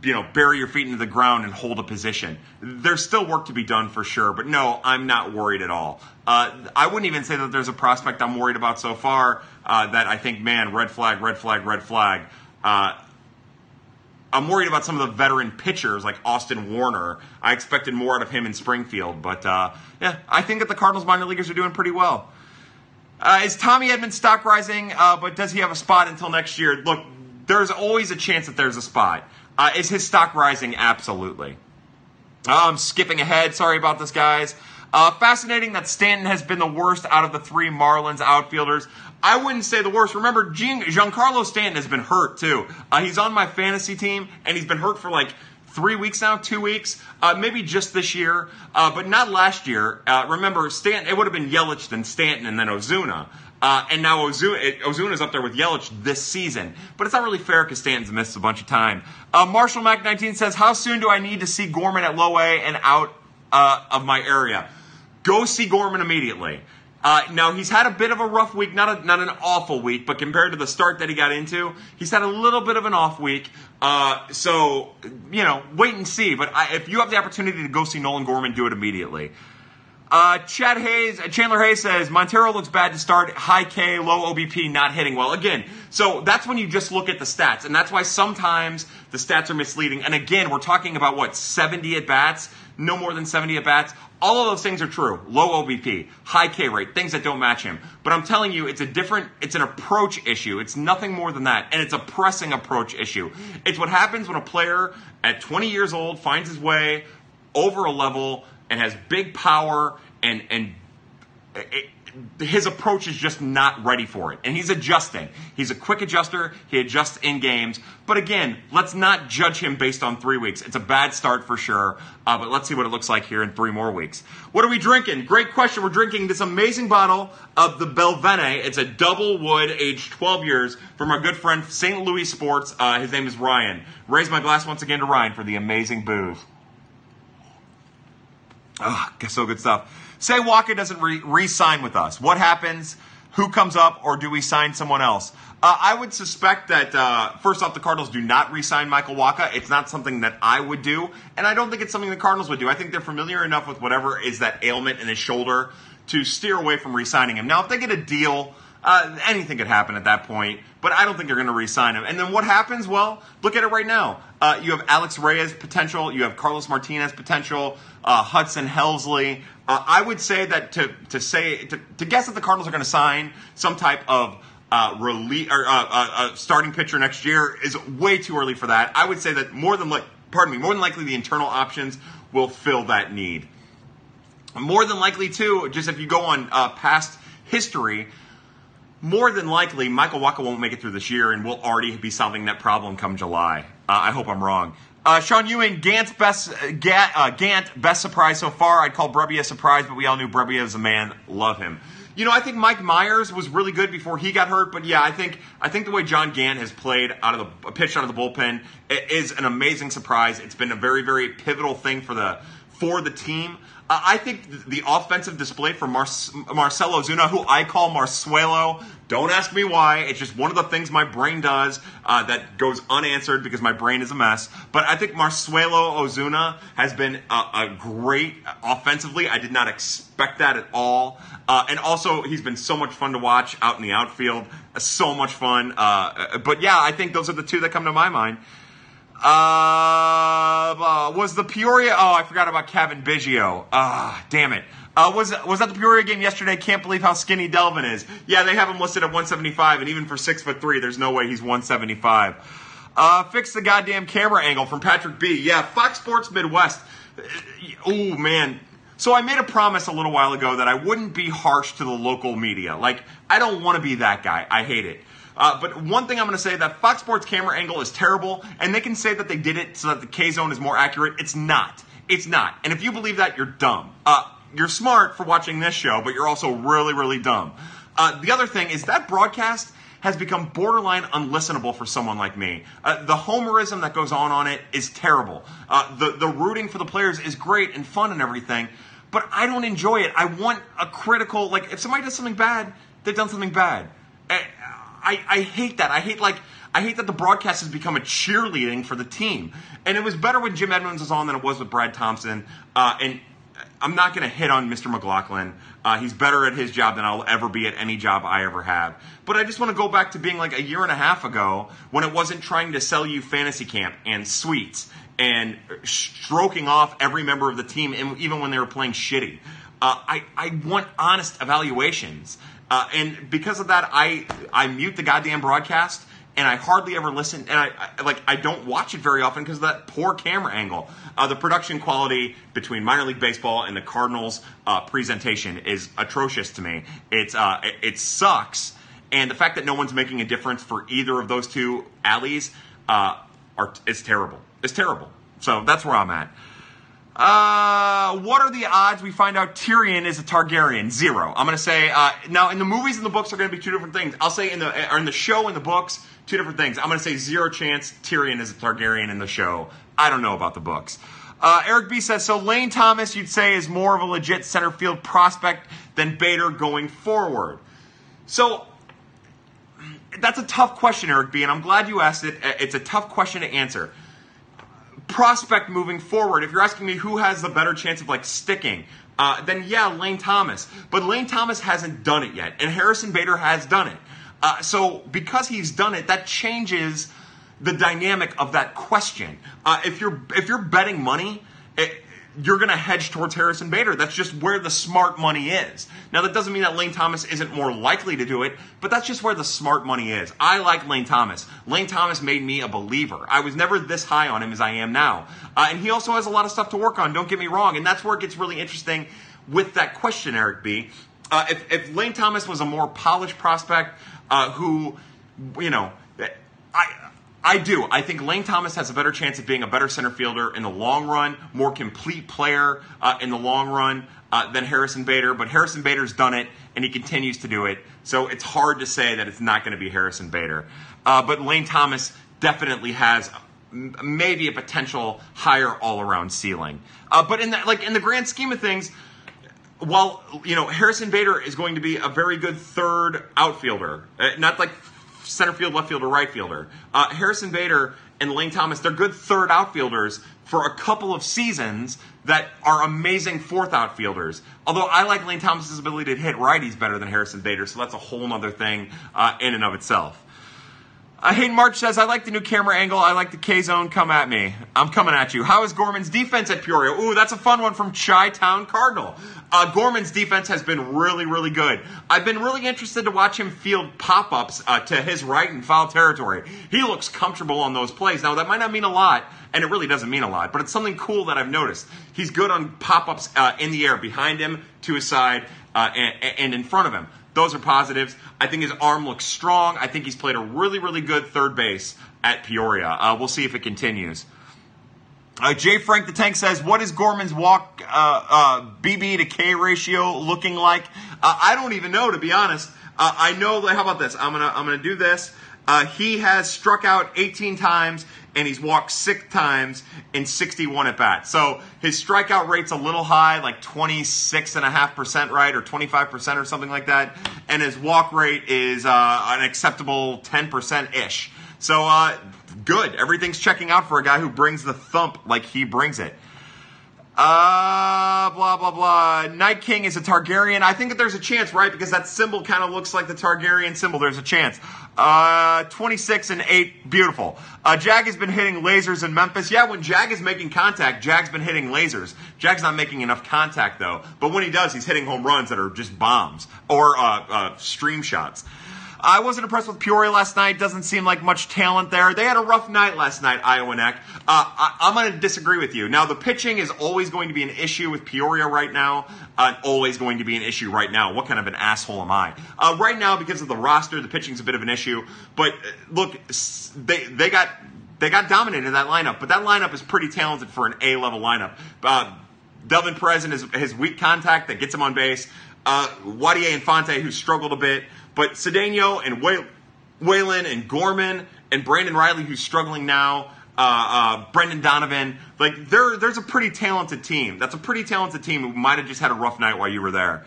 you know, bury your feet into the ground and hold a position. There's still work to be done for sure, but no, I'm not worried at all. Uh, I wouldn't even say that there's a prospect I'm worried about so far uh, that I think, man, red flag, red flag, red flag. Uh, I'm worried about some of the veteran pitchers like Austin Warner. I expected more out of him in Springfield, but uh, yeah, I think that the Cardinals minor leaguers are doing pretty well. Uh, is Tommy Edman stock rising? Uh, but does he have a spot until next year? Look, there's always a chance that there's a spot. Uh, is his stock rising? Absolutely. Oh, I'm skipping ahead. Sorry about this, guys. Uh, fascinating that Stanton has been the worst out of the three Marlins outfielders. I wouldn't say the worst. Remember, Jean, Giancarlo Stanton has been hurt too. Uh, he's on my fantasy team, and he's been hurt for like three weeks now, two weeks, uh, maybe just this year, uh, but not last year. Uh, remember, Stanton, it would have been Yelich, then Stanton, and then Ozuna. Uh, and now Ozuna, is up there with Yelich this season. But it's not really fair because Stanton's missed a bunch of time. Uh, Marshall Mac 19 says, How soon do I need to see Gorman at low A and out uh, of my area? Go see Gorman immediately. Uh, now he's had a bit of a rough week, not a, not an awful week, but compared to the start that he got into, he's had a little bit of an off week. Uh, so you know, wait and see. But I, if you have the opportunity to go see Nolan Gorman, do it immediately. Uh, Chad Hayes, uh, Chandler Hayes says Montero looks bad to start. High K, low OBP, not hitting well. Again, so that's when you just look at the stats, and that's why sometimes the stats are misleading. And again, we're talking about what 70 at bats, no more than 70 at bats. All of those things are true. Low OBP, high K rate, things that don't match him. But I'm telling you, it's a different, it's an approach issue. It's nothing more than that. And it's a pressing approach issue. It's what happens when a player at 20 years old finds his way over a level and has big power and, and it, his approach is just not ready for it. And he's adjusting. He's a quick adjuster. He adjusts in games. But again, let's not judge him based on three weeks. It's a bad start for sure. Uh, but let's see what it looks like here in three more weeks. What are we drinking? Great question. We're drinking this amazing bottle of the Balvenie. It's a double wood, aged 12 years, from our good friend St. Louis Sports. Uh, his name is Ryan. Raise my glass once again to Ryan for the amazing booze. Ah, oh, so good stuff. Say Wacha doesn't re sign with us. What happens? Who comes up, or do we sign someone else? Uh, I would suspect that, uh, first off, the Cardinals do not re sign Michael Wacha. It's not something that I would do, and I don't think it's something the Cardinals would do. I think they're familiar enough with whatever is that ailment in his shoulder to steer away from re signing him. Now, if they get a deal, uh, anything could happen at that point, but I don't think they're going to re-sign him. And then what happens? Well, look at it right now. Uh, you have Alex Reyes potential. You have Carlos Martinez potential. Uh, Hudson Helsley. Uh, I would say that to to say to, to guess that the Cardinals are going to sign some type of uh, relief or uh, uh, starting pitcher next year is way too early for that. I would say that more than like, pardon me, more than likely the internal options will fill that need. More than likely, too, just if you go on past history, more than likely, Michael Wacha won't make it through this year, and we'll already be solving that problem come July. Uh, I hope I'm wrong. Uh, Sean Ewing, Gant's best, uh, uh, Gant, best surprise so far. I'd call Brebbia a surprise, but we all knew Brebbia is a man. Love him. You know, I think Mike Mayers was really good before he got hurt, but yeah, I think I think the way John Gant has played out of the pitched out of the bullpen is an amazing surprise. It's been a very very pivotal thing for the for the team. Uh, I think the offensive display for Mar- Marcell Ozuna, who I call Marsuelo, don't ask me why. It's just one of the things my brain does uh, that goes unanswered because my brain is a mess. But I think Marsuelo Ozuna has been a, a great offensively. I did not expect that at all. Uh, and also, he's been so much fun to watch out in the outfield. So much fun. Uh, but yeah, I think those are the two that come to my mind. Uh, uh, was the Peoria? Oh, I forgot about Kevin Biggio. Ah, damn it. Uh, was was that the Peoria game yesterday? Can't believe how skinny Delvin is. Yeah, they have him listed at 175, and even for six foot three, there's no way he's 175. Uh, fix the goddamn camera angle from Patrick B. Yeah, Fox Sports Midwest. Oh man. So I made a promise a little while ago that I wouldn't be harsh to the local media. Like I don't want to be that guy. I hate it. Uh, but one thing I'm going to say that Fox Sports camera angle is terrible, and they can say that they did it so that the K zone is more accurate. It's not. It's not. And if you believe that, you're dumb. Uh, you're smart for watching this show, but you're also really, really dumb. Uh, the other thing is that broadcast has become borderline unlistenable for someone like me. Uh, the homerism that goes on on it is terrible. Uh, the the rooting for the players is great and fun and everything, but I don't enjoy it. I want a critical like if somebody does something bad, they've done something bad. Uh, I, I hate that. I hate like I hate that the broadcast has become a cheerleading for the team. And it was better when Jim Edmonds was on than it was with Brad Thompson. Uh, and I'm not going to hit on Mr. McLaughlin. Uh, he's better at his job than I'll ever be at any job I ever have. But I just want to go back to being like a year and a half ago when it wasn't trying to sell you fantasy camp and suites and stroking off every member of the team, even when they were playing shitty. Uh, I, I want honest evaluations. Uh, and because of that, I, I mute the goddamn broadcast and I hardly ever listen. And I, I like I don't watch it very often because of that poor camera angle. Uh, the production quality between minor league baseball and the Cardinals uh, presentation is atrocious to me. It's uh, it, it, sucks, and the fact that no one's making a difference for either of those two alleys uh, are is terrible. It's terrible. So that's where I'm at. Uh, what are the odds we find out Tyrion is a Targaryen? Zero. I'm going to say uh, now in the movies and the books are going to be two different things. I'll say in the or in the show and the books two different things. I'm going to say zero chance Tyrion is a Targaryen in the show. I don't know about the books. Uh, Eric B says so. Lane Thomas, you'd say, is more of a legit center field prospect than Bader going forward. So that's a tough question, Eric B, and I'm glad you asked it. It's a tough question to answer prospect moving forward, if you're asking me who has the better chance of like sticking, uh, then yeah, Lane Thomas. But Lane Thomas hasn't done it yet, and Harrison Bader has done it. Uh, so because he's done it, that changes the dynamic of that question. Uh, if you're if you're betting money, it, you're going to hedge towards Harrison Bader. That's just where the smart money is. Now, that doesn't mean that Lane Thomas isn't more likely to do it, but that's just where the smart money is. I like Lane Thomas. Lane Thomas made me a believer. I was never this high on him as I am now. Uh, and he also has a lot of stuff to work on, don't get me wrong. And that's where it gets really interesting with that question, Eric B. Uh, if, if Lane Thomas was a more polished prospect uh, who, you know, I, do. I think Lane Thomas has a better chance of being a better center fielder in the long run, more complete player uh, in the long run uh, than Harrison Bader. But Harrison Bader's done it, and he continues to do it. So it's hard to say that it's not going to be Harrison Bader. Uh, but Lane Thomas definitely has maybe a potential higher all-around ceiling. Uh, but in the, like in the grand scheme of things, while you know Harrison Bader is going to be a very good third outfielder, uh, not like center field, left fielder, right fielder. Uh, Harrison Bader and Lane Thomas, they're good third outfielders for a couple of seasons that are amazing fourth outfielders. Although I like Lane Thomas's ability to hit righties better than Harrison Bader, so that's a whole other thing uh, in and of itself. Uh, Hayden March says, I like the new camera angle. I like the K zone. Come at me. I'm coming at you. How is Gorman's defense at Peoria? Ooh, that's a fun one from Chi Town Cardinal. Uh, Gorman's defense has been really, really good. I've been really interested to watch him field pop ups uh, to his right in foul territory. He looks comfortable on those plays. Now, that might not mean a lot, and it really doesn't mean a lot, but it's something cool that I've noticed. He's good on pop ups uh, in the air, behind him, to his side, uh, and, and in front of him. Those are positives. I think his arm looks strong. I think he's played a really, really good third base at Peoria. Uh, we'll see if it continues. Uh, Jay Frank the Tank says, "What is Gorman's walk uh, uh, BB to K ratio looking like?" Uh, I don't even know, to be honest. Uh, I know. How about this? I'm gonna I'm gonna do this. Uh, he has struck out 18 times and he's walked six times in 61 at bats. So his strikeout rate's a little high, like 26.5%, right? Or 25% or something like that. And his walk rate is uh, an acceptable 10% ish. So uh, good. Everything's checking out for a guy who brings the thump like he brings it. Uh, blah, blah, blah. Night King is a Targaryen. I think that there's a chance, right? Because that symbol kind of looks like the Targaryen symbol. There's a chance. Uh, 26 and 8. Beautiful. Uh, Jag has been hitting lasers in Memphis. Yeah, when Jag is making contact, Jag's been hitting lasers. Jag's not making enough contact, though. But when he does, he's hitting home runs that are just bombs or uh, uh, stream shots. I wasn't impressed with Peoria last night. Doesn't seem like much talent there. They had a rough night last night, Iowa Neck. Uh, I, am going to disagree with you. Now, the pitching is always going to be an issue with Peoria right now. Uh, always going to be an issue right now. What kind of an asshole am I? Uh, right now, because of the roster, the pitching's a bit of an issue. But uh, look, they they got they got dominated in that lineup. But that lineup is pretty talented for an A level lineup. Uh, Delvin Perez and his, his weak contact that gets him on base. Uh, Wadier Infante, who struggled a bit. But Cedeno and Whalen and Gorman and Brandon Riley, who's struggling now, uh, uh, Brendan Donovan, like there, there's a pretty talented team. That's a pretty talented team who might have just had a rough night while you were there.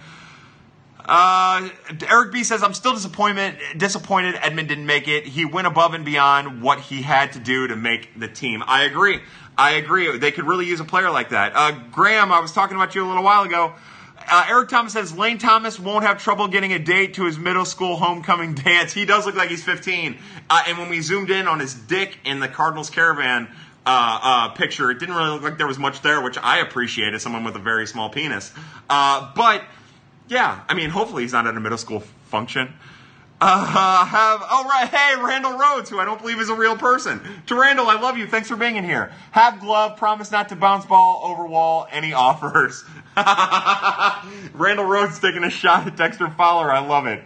Uh, Eric B says, I'm still disappointed, disappointed Edmund didn't make it. He went above and beyond what he had to do to make the team. I agree. I agree. They could really use a player like that. Uh, Graham, I was talking about you a little while ago. Uh, Eric Thomas says Lane Thomas won't have trouble getting a date to his middle school homecoming *laughs* dance. He does look like he's 15. Uh, and when we zoomed in on his dick in the Cardinals caravan uh, uh picture, it didn't really look like there was much there, which I appreciate as someone with a very small penis. Uh, but yeah, I mean, hopefully he's not at a middle school function. Uh, have oh right, hey Randall Rhodes, who I don't believe is a real person. To Randall, I love you. Thanks for being in here. Have glove. Promise not to bounce ball over wall. Any offers? *laughs* Randall Rhodes taking a shot at Dexter Fowler. I love it.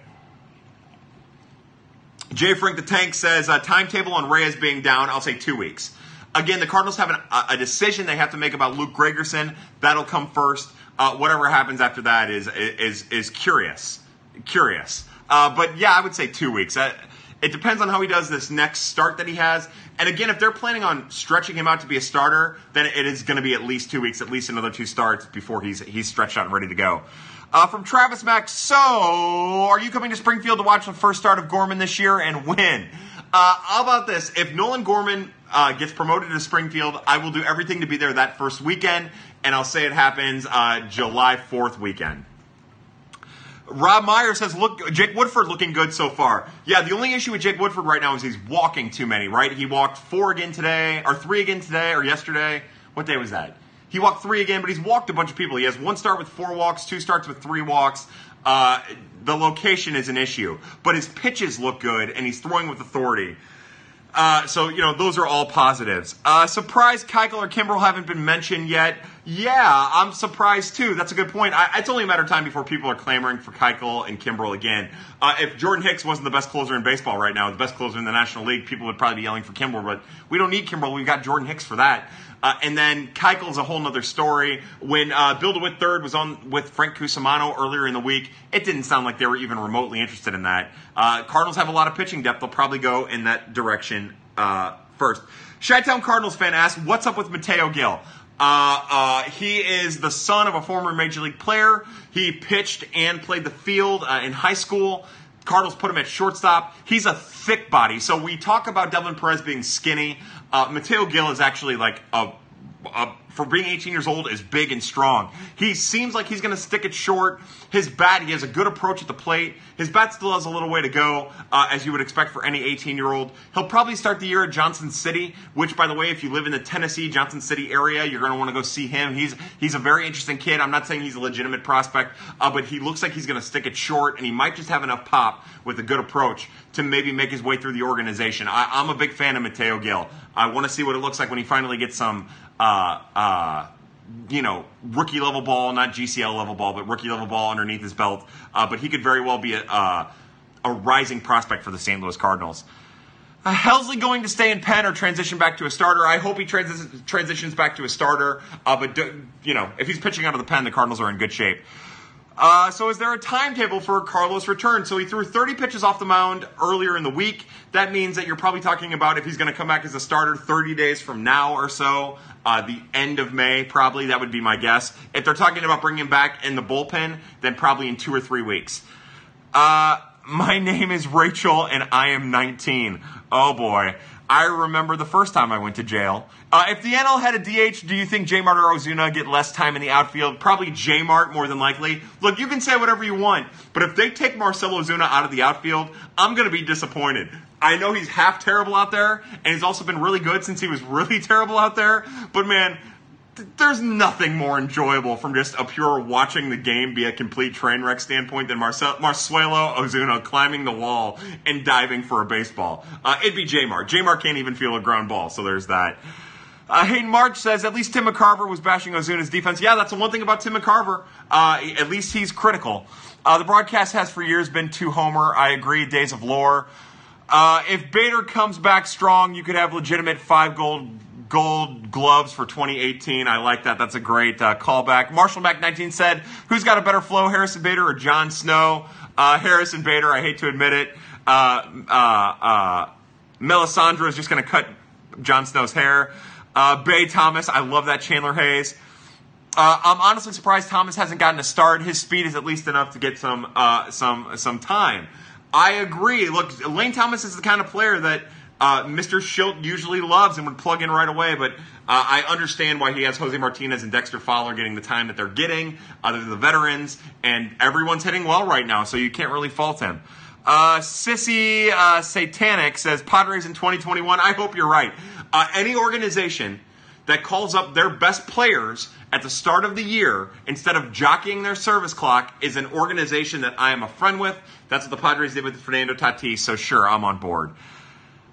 Jay Frank the Tank says uh, timetable on Reyes being down. I'll say two weeks. Again, the Cardinals have an, a decision they have to make about Luke Gregerson. That'll come first. Uh, whatever happens after that is is is curious, curious. Uh, but yeah, I would say two weeks. Uh, it depends on how he does this next start that he has. And again, if they're planning on stretching him out to be a starter, then it is going to be at least two weeks, at least another two starts before he's he's stretched out and ready to go. Uh, from Travis Mack, so are you coming to Springfield to watch the first start of Gorman this year and when? Uh, how about this? If Nolan Gorman uh, gets promoted to Springfield, I will do everything to be there that first weekend and I'll say it happens uh, July 4th weekend. Rob Meyer says, "Look, Jake Woodford looking good so far." Yeah, the only issue with Jake Woodford right now is he's walking too many. Right? He walked four again today, or three again today, or yesterday. What day was that? He walked three again, but he's walked a bunch of people. He has one start with four walks, two starts with three walks. Uh, the location is an issue, but his pitches look good, and he's throwing with authority. Uh, so, you know, those are all positives. Uh, surprised Keuchel or Kimbrel haven't been mentioned yet. Yeah, I'm surprised too. That's a good point. I, it's only a matter of time before people are clamoring for Keuchel and Kimbrel again. Uh, if Jordan Hicks wasn't the best closer in baseball right now, the best closer in the National League, people would probably be yelling for Kimbrel, but we don't need Kimbrel. We've got Jordan Hicks for that. Uh, and then Keuchel's a whole other story. When uh, Bill DeWitt third was on with Frank Cusimano earlier in the week, it didn't sound like they were even remotely interested in that. Uh, Cardinals have a lot of pitching depth. They'll probably go in that direction uh, first. Chi-Town Cardinals fan asks, "What's up with Mateo Gil?" Uh, uh, he is the son of a former major league player. He pitched and played the field uh, in high school. Cardinals put him at shortstop. He's a thick body. So we talk about Delvin Perez being skinny. Uh, Mateo Gil is actually like a, a for being 18 years old is big and strong. He seems like he's going to stick it short. His bat, he has a good approach at the plate. His bat still has a little way to go, uh, as you would expect for any 18 year old. He'll probably start the year at Johnson City, which, by the way, if you live in the Tennessee Johnson City area, you're going to want to go see him. He's he's a very interesting kid. I'm not saying he's a legitimate prospect, uh, but he looks like he's going to stick it short, and he might just have enough pop with a good approach to maybe make his way through the organization. I, I'm a big fan of Mateo Gil. I want to see what it looks like when he finally gets some. Uh, uh, you know, rookie level ball, not GCL level ball, but rookie level ball underneath his belt. Uh, but he could very well be a, uh, a rising prospect for the St. Louis Cardinals. Uh, Helsley going to stay in pen or transition back to a starter? I hope he transi- transitions back to a starter. Uh, but do, you know, if he's pitching out of the pen, the Cardinals are in good shape. Uh, so is there a timetable for Carlos' return? So he threw 30 pitches off the mound earlier in the week. That means that you're probably talking about if he's going to come back as a starter 30 days from now or so, uh, the end of May, probably. That would be my guess. If they're talking about bringing him back in the bullpen, then probably in two or three weeks. Uh, my *laughs* name is Rachel and I am 19. Oh boy. I remember the first time I went to jail. Uh, if the NL had a DH, do you think J Mart or Ozuna get less time in the outfield? Probably J Mart more than likely. Look, you can say whatever you want, but if they take Marcelo Ozuna out of the outfield, I'm going to be disappointed. I know he's half terrible out there, and he's also been really good since he was really *laughs* terrible out there, but man, there's nothing more enjoyable from just a pure watching the game be a complete train wreck standpoint than Marcel, Marcelo Ozuna climbing the wall and diving for a baseball. Uh, it'd be J Mart. Jamar can't even feel a ground ball, so there's that. Uh, Hayden March says at least Tim McCarver was bashing Ozuna's defense. Yeah, that's the one thing about Tim McCarver. Uh, at least he's critical. Uh, the broadcast has for years been too homer. I agree. Days of lore. Uh, if Bader comes back strong, you could have legitimate five gold gold gloves for 2018. I like that. That's a great uh, callback. Marshall Mac 19 said, "Who's got a better flow, Harrison Bader or Jon Snow?" Uh, Harrison Bader. I hate to admit it. Uh, uh, uh Melisandre is just going to cut Jon Snow's hair. Uh, Bay Thomas. I love that Chandler Hayes. I'm honestly surprised Thomas hasn't gotten a start. His speed is at least enough to get some some some time. I agree. Look, Lane Thomas is the kind of player that uh, Mr. Shildt usually loves and would plug in right away, but uh, I understand why he has Jose Martinez and Dexter Fowler getting the time that they're getting. Other than the veterans, and everyone's hitting well right now, so you can't really fault him. Uh, Sissy uh, Satanic says Padres in 2021. I hope you're right. Uh, any organization that calls up their best players at the start of the year instead of jockeying their service clock is an organization that I am a friend with. That's what the Padres did with Fernando Tatis, so sure, I'm on board.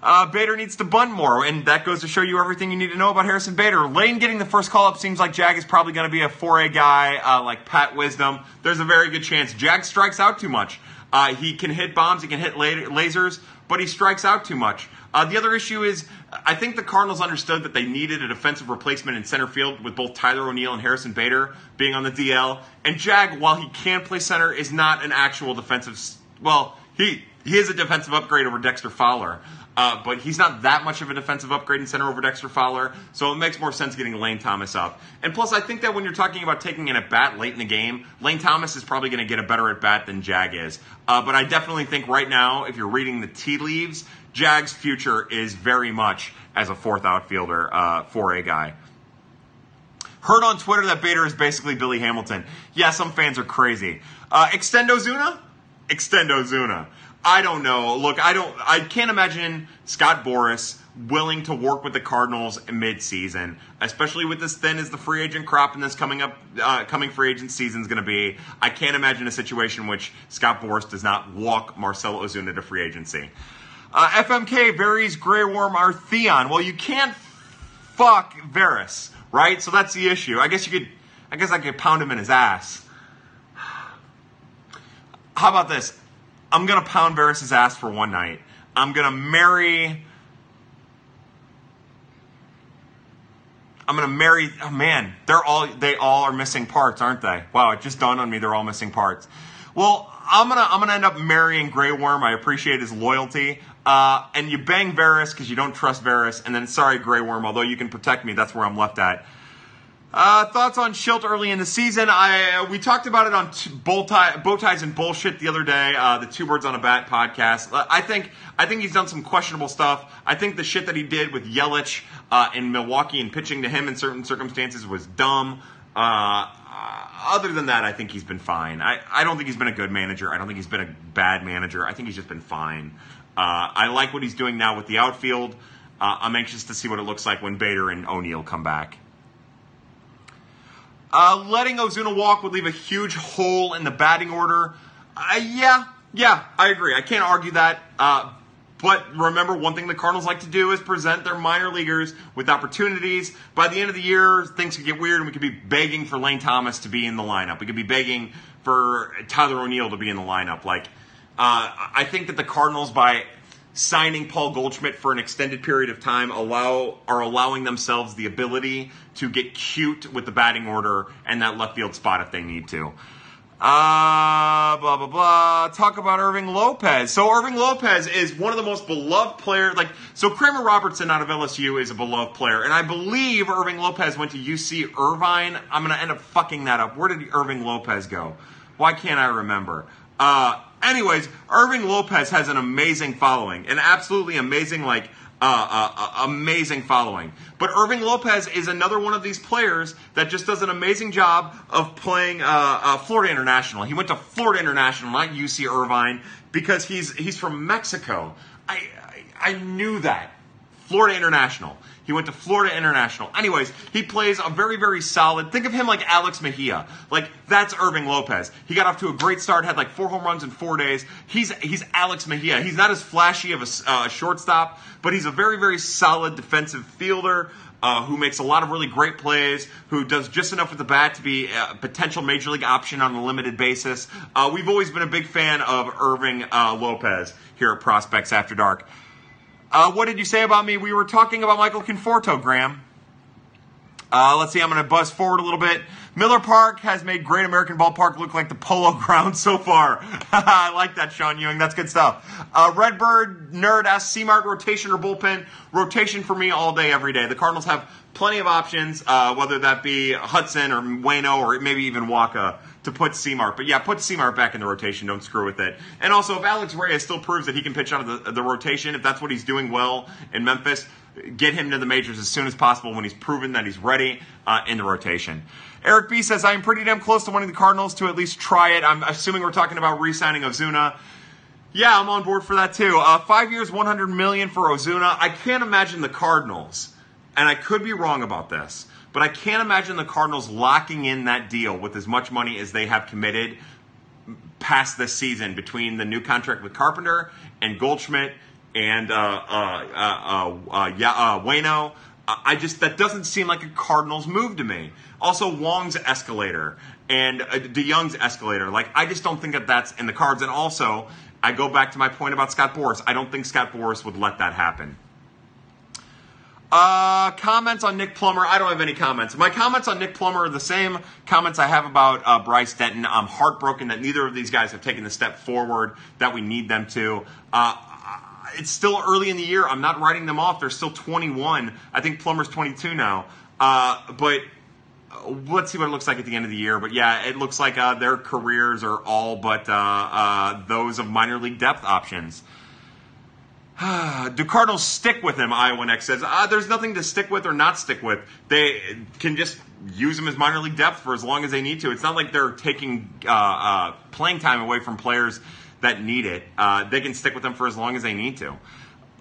Uh, Bader needs to bunt more, and that goes to show you everything you need to know about Harrison Bader. Lane getting the first call up seems like Jag is probably going to be a 4A guy uh, like Pat Wisdom. There's a very good chance Jag strikes out too much. Uh, he can hit bombs, he can hit lasers, but he strikes out too much. Uh, the other issue is, I think the Cardinals understood that they needed a defensive replacement in center field with both Tyler O'Neill and Harrison Bader being on the DL. And Jag, while he can play center, is not an actual defensive. Well, he he is a defensive upgrade over Dexter Fowler. Uh, but he's not that much of a defensive upgrade in center over Dexter Fowler, so it makes more sense getting Lane Thomas up. And plus, I think that when you're talking about taking in a bat late in the game, Lane Thomas is probably going to get a better at bat than Jag is. Uh, but I definitely think right now, if you're reading the tea leaves, Jag's future is very much as a fourth outfielder, uh, 4A guy. Heard on Twitter that Bader is basically Billy Hamilton. Yeah, some fans are crazy. Uh, extend Ozuna? Extend Ozuna. I don't know. Look, I don't. I can't imagine Scott Boras willing to work with the Cardinals mid-season, especially with as thin as the free agent crop in this coming up, uh, coming free agent season is going to be. I can't imagine a situation in which Scott Boras does not walk Marcelo Ozuna to free agency. Uh, FMK Varys Grey Worm or Theon. Well, you can't fuck Varys, right? So that's the issue. I guess you could. I guess I could pound him in his ass. *sighs* How about this? I'm gonna pound Varys' ass for one night. I'm gonna marry. I'm gonna marry. Oh man, they're all they all are missing parts, aren't they? Wow, it just dawned on me they're all missing parts. Well, I'm gonna I'm gonna end up marrying Grey Worm. I appreciate his loyalty. Uh, and you bang Varys because you don't trust Varys, and then sorry Grey Worm, although you can protect me, that's where I'm left at. Uh, thoughts on Shildt early in the season? I uh, we talked about it on t- bow, tie, bow ties and bullshit the other day. Uh, the Two Birds on a Bat podcast. Uh, I think I think he's done some questionable stuff. I think the shit that he did with Yelich uh, in Milwaukee and pitching to him in certain circumstances was dumb. Uh, other than that, I think he's been fine. I, I don't think he's been a good manager. I don't think he's been a bad manager. I think he's just been fine. I like what he's doing now with the outfield. I'm anxious to see what it looks like when Bader and O'Neill come back. Uh, letting Ozuna walk would leave a huge hole in the batting order. Uh, yeah, yeah, I agree. I can't argue that. Uh, but remember, one thing the Cardinals like to do is present their minor leaguers with opportunities. By the end of the year, things could get weird, and we could be begging for Lane Thomas to be in the lineup. We could be begging for Tyler O'Neill to be in the lineup. Like, uh, I think that the Cardinals, by signing Paul Goldschmidt for an extended period of time allow are allowing themselves the ability to get cute with the batting order and that left field spot if they need to. Uh, blah blah blah. Talk about Irving Lopez. So Irving Lopez is one of the most beloved players. Like so, Kramer Robertson out of LSU is a beloved player, and I believe Irving Lopez went to UC Irvine. I'm gonna end up fucking that up. Where did Irving Lopez go? Why can't I remember? Uh, anyways, Irving Lopez has an amazing following, an absolutely amazing, like, uh, uh, uh, amazing following. But Irving Lopez is another one of these players that just does an amazing job of playing uh, uh, Florida International. He went to Florida International, not UC Irvine, because he's he's from Mexico. I, I, I knew that. Florida International. He went to Florida International. Anyways, he plays a very, very solid. Think of him like Alex Mejia. Like that's Irving Lopez. He got off to a great start, had like four home runs in four days. He's he's Alex Mejia. He's not as flashy of a uh, shortstop, but he's a very, very solid defensive fielder. Uh, who makes a lot of really great plays, who does just enough with the bat to be a potential major league option on a limited basis. Uh, we've always been a big fan of Irving uh, Lopez here at Prospects After Dark. Uh, what did you say about me? We were talking about Michael Conforto, Graham. Uh, let's see, I'm going to buzz forward a little bit. Miller Park has made Great American Ballpark look like the polo *laughs* ground so far. *laughs* I like that, Sean Ewing. That's good stuff. Uh, Redbird Nerd asks C-Mart rotation or bullpen. Rotation for me all day, every day. The Cardinals have plenty of options, uh, whether that be Hudson or Wayno or maybe even Wacha to put C-Mart. But yeah, put C-Mart back in the rotation. Don't screw with it. And also, if Alex Reyes still proves that he can pitch out of the, the rotation, if that's what he's doing well in Memphis, get him to the majors as soon as possible when he's proven that he's ready uh, in the rotation. Eric B says, I am pretty damn close to wanting the Cardinals to at least try it. I'm assuming we're talking about re signing Ozuna. Yeah, I'm on board for that too. Uh, five years, 100 million for Ozuna. I can't imagine the Cardinals, and I could be wrong about this, but I can't imagine the Cardinals locking in that deal with as much money as they have committed past this season between the new contract with Carpenter and Goldschmidt and uh, uh, uh, uh, yeah, uh, Wayno. I just that doesn't seem like a Cardinals move to me. Also, Wong's escalator and uh, DeJong's escalator. Like I just don't think that that's in the cards. And also, I go back to my point about Scott Boras. I don't think Scott Boras would let that happen. Uh, comments on Nick Plummer. I don't have any comments. My comments on Nick Plummer are the same comments I have about uh, Bryce Denton. I'm heartbroken that neither of these guys have taken the step forward that we need them to. Uh, it's still early in the year. I'm not writing them off. They're still 21. I think Plummer's 22 now. Uh, but uh, let's see what it looks like at the end of the year. But yeah, it looks like uh, their careers are all but uh, uh those of minor league depth options. *sighs* Do Cardinals stick with him? Iowa Next says, uh, there's nothing to stick with or not stick with. They can just use him as minor league depth for as long as they need to. It's not like they're taking uh, playing time away from players that need it, uh, they can stick with them for as long as they need to.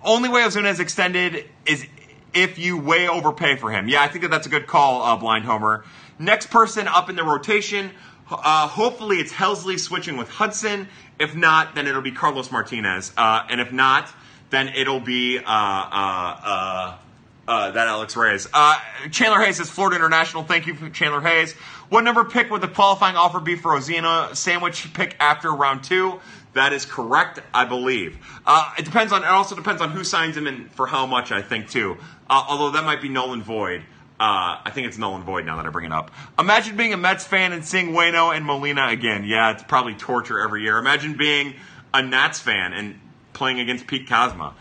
Only way Ozuna is extended is if you way overpay for him. Yeah, I think that that's a good call, uh, Blind Homer. Next person up in the rotation, uh, hopefully it's Helsley switching with Hudson. If not, then it'll be Carlos Martinez. Uh, and if not, then it'll be uh, uh, uh, that Alex Reyes. Chandler Hayes says Florida International. Thank you, Chandler Hayes. What number pick would the qualifying offer be for Ozuna? Sandwich pick after round two. That is correct, I believe. Uh, it depends on. It also depends on who signs him and for how much. I think too. Uh, although that might be null and void. Uh, I think it's null and void now that I bring it up. Imagine being a Mets fan and seeing Wayno and Molina again. Yeah, it's probably torture every year. Imagine being a Nats fan and playing against Pete Kozma.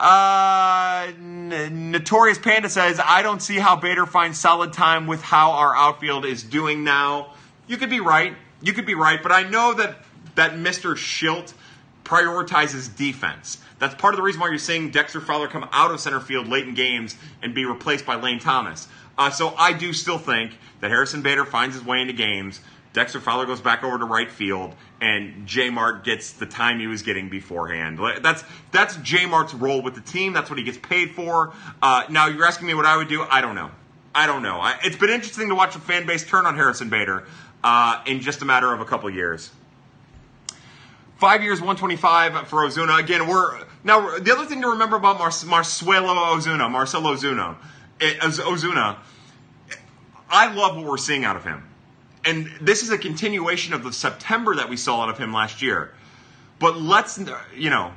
Uh, Notorious Panda says, I don't see how Bader finds solid time with how our outfield is doing now. You could be right. You could be right, but I know that that Mr. Shildt prioritizes defense. That's part of the reason why you're seeing Dexter Fowler come out of center field late in games and be replaced by Lane Thomas. Uh, so I do still think that Harrison Bader finds his way into games. Dexter Fowler goes back over to right field, and J Mart gets the time he was getting beforehand. That's that's J Mart's role with the team. That's what he gets paid for. Uh, now you're asking me what I would do. I don't know. I don't know. I, it's been interesting to watch the fan base turn on Harrison Bader uh, in just a matter of a couple years. Five years, 125 for Ozuna. Again, we're now the other thing to remember about Mar- Marcelo Ozuna, Marcelo Ozuna, it, Ozuna. I love what we're seeing out of him, and this is a continuation of the September that we saw out of him last year. But let's, you know,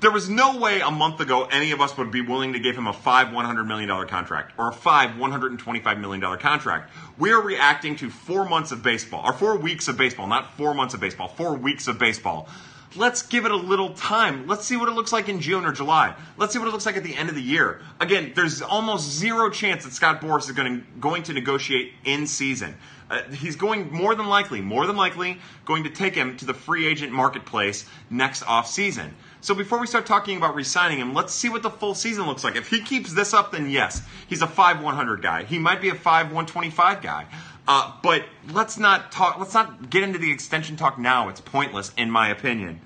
there was no way a month ago any of us would be willing to give him a five $100 million contract or a five $125 million contract. We are reacting to four months of baseball, or four weeks of baseball, not four months of baseball, four weeks of baseball. Let's give it a little time. Let's see what it looks like in June or July. Let's see what it looks like at the end of the year. Again, there's almost zero chance that Scott Boras is going to, going to negotiate in season. Uh, he's going more than likely, more than likely, going to take him to the free agent marketplace next off season. So before we start talking about re-signing him, let's see what the full season looks like. If he keeps this up, then yes, he's a five one hundred guy. He might be a five one twenty five guy. Uh, but let's not talk. Let's not get into the extension talk now. It's pointless, in my opinion.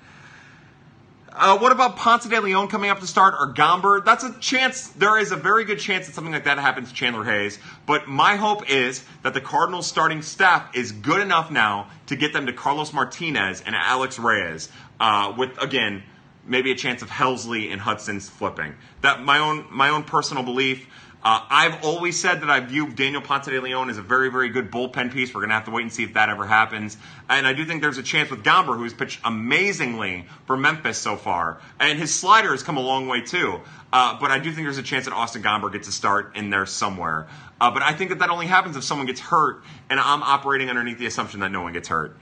Uh, what about Ponce de Leon coming up to start or Gomber? That's a chance. There is a very good chance that something like that happens to Chandler Hayes. But my hope is that the Cardinals starting staff is good enough now to get them to Carlos Martinez and Alex Reyes. Uh, with again, maybe a chance of Helsley and Hudson's flipping. That my own my own personal belief. Uh, I've always said that I view Daniel Ponce de Leon as a very, very good bullpen piece. We're going to have to wait and see if that ever happens. And I do think there's a chance with Gomber, who's pitched amazingly for Memphis so far. And his slider has come a long way, too. Uh, but I do think there's a chance that Austin Gomber gets a start in there somewhere. Uh, but I think that that only happens if someone gets hurt, and I'm operating underneath the assumption that no one gets hurt.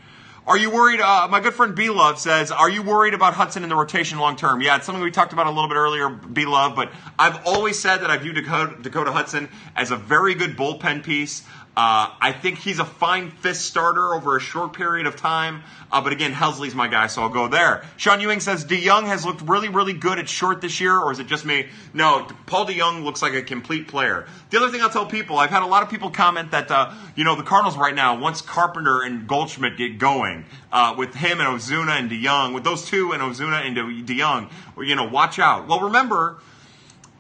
Are you worried? Uh, my good friend B Love says, Are you worried about Hudson in the rotation long term? Yeah, it's something we talked about a little bit earlier, B Love, but I've always said that I view Dakota, Dakota Hudson as a very good bullpen piece. Uh, I think he's a fine fist starter over a short period of time. Uh, but again, Helsley's my guy, so I'll go there. Sean Ewing says DeJong has looked really, really good at short this year, or is it just me? No, Paul DeJong looks like a complete player. The other thing I'll tell people, I've had a lot of people comment that, uh, you know, the Cardinals right now, once Carpenter and Goldschmidt get going, uh, with him and Ozuna and DeJong, with those two and Ozuna and DeJong, you know, watch out. Well, remember,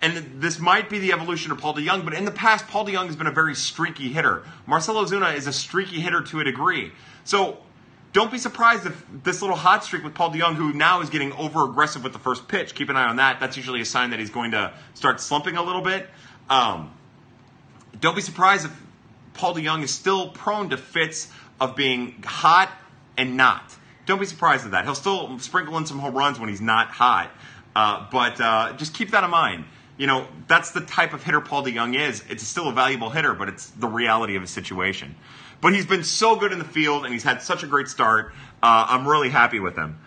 and this might be the evolution of Paul DeJong, but in the past, Paul DeJong has been a very streaky hitter. Marcell Ozuna is a streaky hitter to a degree. So don't be surprised if this little hot streak with Paul DeJong, who now is getting over aggressive with the first pitch, keep an eye on that. That's usually a sign that he's going to start slumping a little bit. Um, don't be surprised if Paul DeJong is still prone to fits of being hot and not. Don't be surprised at that. He'll still sprinkle in some home runs when he's not hot. Uh, but uh, just keep that in mind you know, that's the type of hitter Paul DeJong is. It's still a valuable hitter, but it's the reality of his situation. But he's been so good in the field, and he's had such a great start. Uh, I'm really happy with him.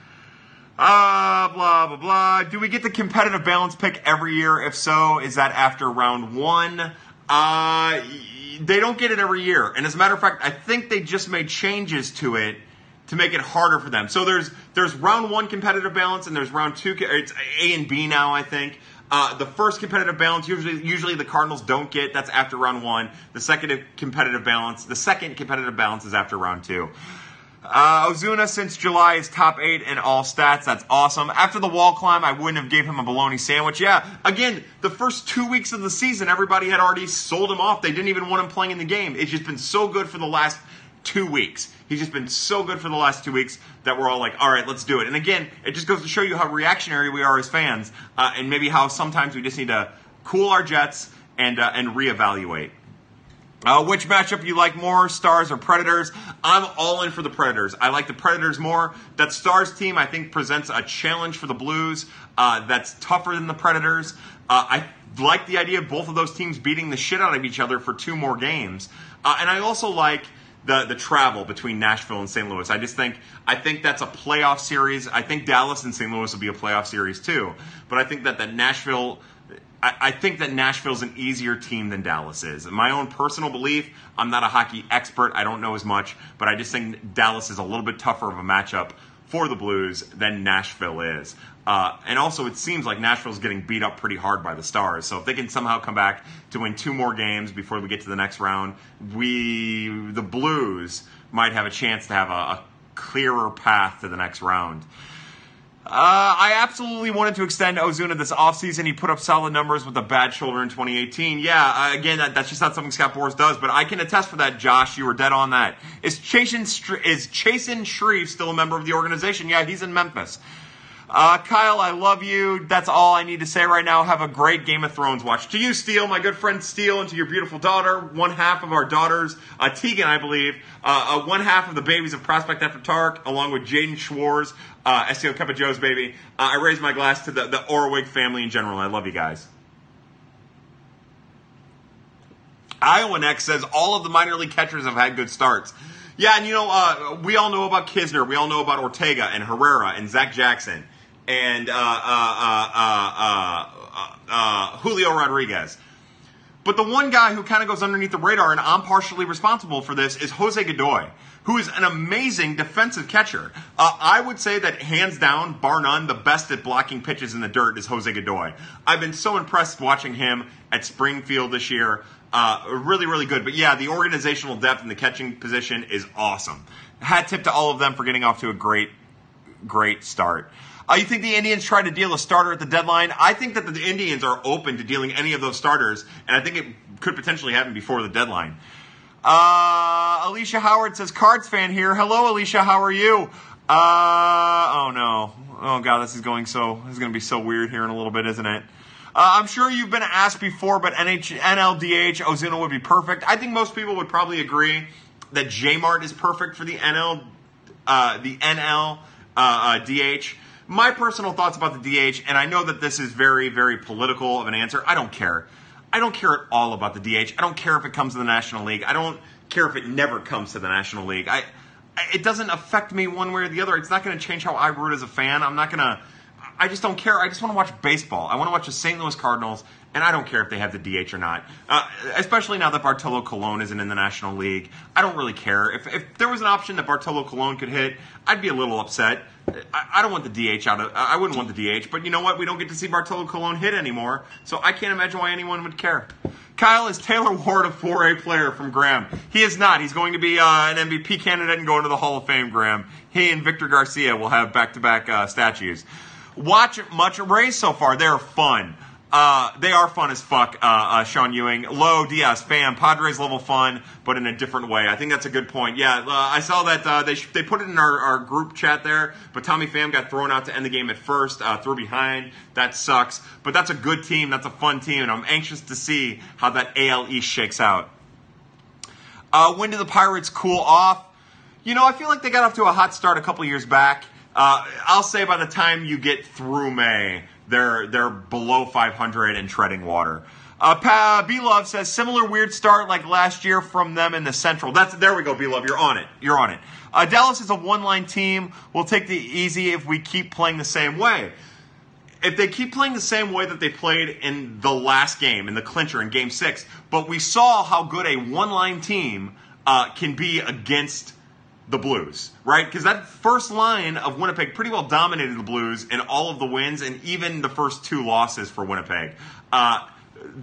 Uh, blah, blah, blah. Do we get the competitive balance pick every year? If so, is that after round one? Uh, they don't get it every year. And as a matter of fact, I think they just made changes to it to make it harder for them. So there's there's round one competitive balance and there's round two. It's A and B now, I think. Uh, the first competitive balance usually usually the Cardinals don't get. That's after round one. The second competitive balance, the second competitive balance is after round two. Uh, Ozuna since July is top eight in all stats. That's awesome. After the wall climb, I wouldn't have gave him a bologna sandwich. Yeah, again, the first two weeks of the season, everybody had already sold him off. They didn't even want him playing in the game. It's just been so good for the last two weeks. He's just been so good for the last two weeks that we're all like, all right, let's do it. And again, it just goes to show you how reactionary we are as fans, uh, and maybe how sometimes we just need to cool our jets and uh, and reevaluate. Uh, which matchup you like more, Stars or Predators? I'm all in for the Predators. I like the Predators more. That Stars team, I think, presents a challenge for the Blues uh, that's tougher than the Predators. Uh, I like the idea of both of those teams beating the shit out of each other for two more games. Uh, and I also like the the travel between Nashville and St. Louis. I just think I think that's a playoff series. I think Dallas and St. Louis will be a playoff series too. But I think that the Nashville. I, I think that Nashville's an easier team than Dallas is. In my own personal belief, I'm not a hockey expert. I don't know as much, but I just think Dallas is a little bit tougher of a matchup for the Blues than Nashville is. Uh, and also, it seems like Nashville's getting beat up pretty hard by the Stars. So if they can somehow come back to win two more games before we get to the next round, we, the Blues, might have a chance to have a, a clearer path to the next round. Uh, I absolutely wanted to extend Ozuna this offseason. He put up solid numbers with a bad shoulder in 2018. Yeah, uh, again, that, that's just not something Scott Boras does, but I can attest for that, Josh. You were dead on that. Is Chasen, is Chasen Shreve still a member of the organization? Yeah, he's in Memphis. Uh, Kyle, I love you. That's all I need to say right now. Have a great Game of Thrones watch. To you, Steele, my good friend Steele, and to your beautiful daughter, one half of our daughters, uh, Tegan, I believe, uh, uh one half of the babies of Prospect After Dark, along with Jaden Schwartz, uh, SEO Cup of Joe's baby. Uh, I raise my glass to the, the Orwig family in general. I love you guys. Iowa next says all of the minor league catchers have had good starts. Yeah, and you know, uh, we all know about Knizner, we all know about Ortega and Herrera and Zach Jackson and uh, uh, uh, Julio Rodriguez. But the one guy who kind of goes underneath the radar, and I'm partially responsible for this, is Jose Godoy, who is an amazing defensive catcher. Uh, I would say that hands down, bar none, the best at blocking pitches in the dirt is Jose Godoy. I've been so impressed watching him at Springfield this year. Uh, really, really good. But yeah, the organizational depth in the catching position is awesome. Hat tip to all of them for getting off to a great, great start. Uh, you think the Indians try to deal a starter at the deadline? I think that the Indians are open to dealing any of those starters, and I think it could potentially happen before the deadline. Uh, Alicia Howard says, Cards fan here. Hello, Alicia. How are you? Uh, oh no. Oh god, this is going so, this is going to be so weird here in a little bit, isn't it? Uh, I'm sure you've been asked before, but NH, NLDH Ozuna would be perfect. I think most people would probably agree that Jmart is perfect for the NL, uh, the NL uh, DH. Uh, My personal thoughts about the DH, and I know that this is very, very political of an answer. I don't care. I don't care at all about the DH. I don't care if it comes to the National League. I don't care if it never comes to the National League. I, it doesn't affect me one way or the other. It's not going to change how I root as a fan. I'm not going to I just don't care. I just want to watch baseball. I want to watch the St. Louis Cardinals, and I don't care if they have the DH or not. Uh, especially now that Bartolo Colon isn't in the National League. I don't really care. If, if there was an option that Bartolo Colon could hit, I'd be a little upset. I, I don't want the DH out of. I wouldn't want the DH, but you know what? We don't get to see Bartolo Colon hit anymore, so I can't imagine why anyone would care. Kyle is Taylor Ward a 4A player from Graham? He is not. He's going to be uh, an MVP candidate and go into the Hall of Fame, Graham. He and Victor Garcia will have back-to-back uh, statues. Watch much Rays so far. They're fun. Uh, they are fun as fuck, uh, uh, Sean Ewing. Low DS fan, Padres level fun, but in a different way. I think that's a good point. Yeah, uh, I saw that uh, they sh- they put it in our, our group chat there, but Tommy Pham got thrown out to end the game at first, uh, threw behind. That sucks, but that's a good team. That's a fun team, and I'm anxious to see how that AL East shakes out. when do the Pirates cool off? You know, I feel like they got off to a hot start a couple years back. Uh, I'll say by the time you get through May, they're they're below 500 and treading water. Uh, pa- B Love says similar weird start like last year from them in the Central. That's there we go, B Love. You're on it. You're on it. Uh, Dallas is a one line team. We'll take the easy if we keep playing the same way. If they keep playing the same way that they played in the last game, in the clincher in Game Six, but we saw how good a one line team uh, can be against the Blues, right? Because that first line of Winnipeg pretty well dominated the Blues in all of the wins and even the first two losses for Winnipeg. Uh,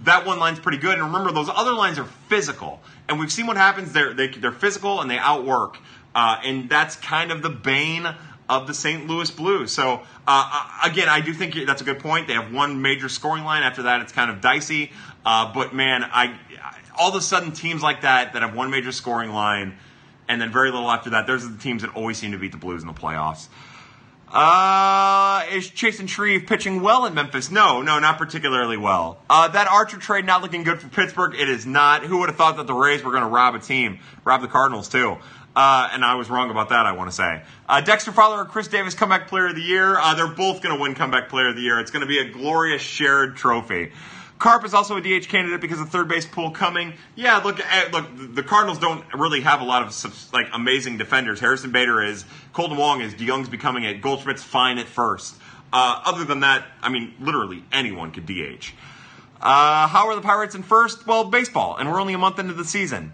that one line's pretty good. And remember, those other lines are physical. And we've seen what happens. They're, they, are they are physical and they outwork. Uh, and that's kind of the bane of the St. Louis Blues. So, uh, uh, again, I do think that's a good point. They have one major scoring line. After that, it's kind of dicey. Uh, but, man, I all of a sudden, teams like that that have one major scoring line – and then very little after that. Those are the teams that always seem to beat the Blues in the playoffs. Uh, is Chasen Shreve pitching well in Memphis? No, no, not particularly well. Uh, that Archer trade not looking good for Pittsburgh. It is not. Who would have thought that the Rays were going to rob a team, rob the Cardinals too? Uh, and I was wrong about that. I want to say uh, Dexter Fowler or Chris Davis comeback player of the year. Uh, they're both going to win comeback player of the year. It's going to be a glorious shared trophy. Carp is also a DH candidate because of third base pool coming. Yeah, look, eh, look, the Cardinals don't really have a lot of like amazing defenders. Harrison Bader is, Kolten Wong is, DeJong's becoming it, Goldschmidt's fine at first. Uh, other than that, I mean, literally anyone could DH. Uh, how are the Pirates in first? Well, baseball, and we're only a month into the season.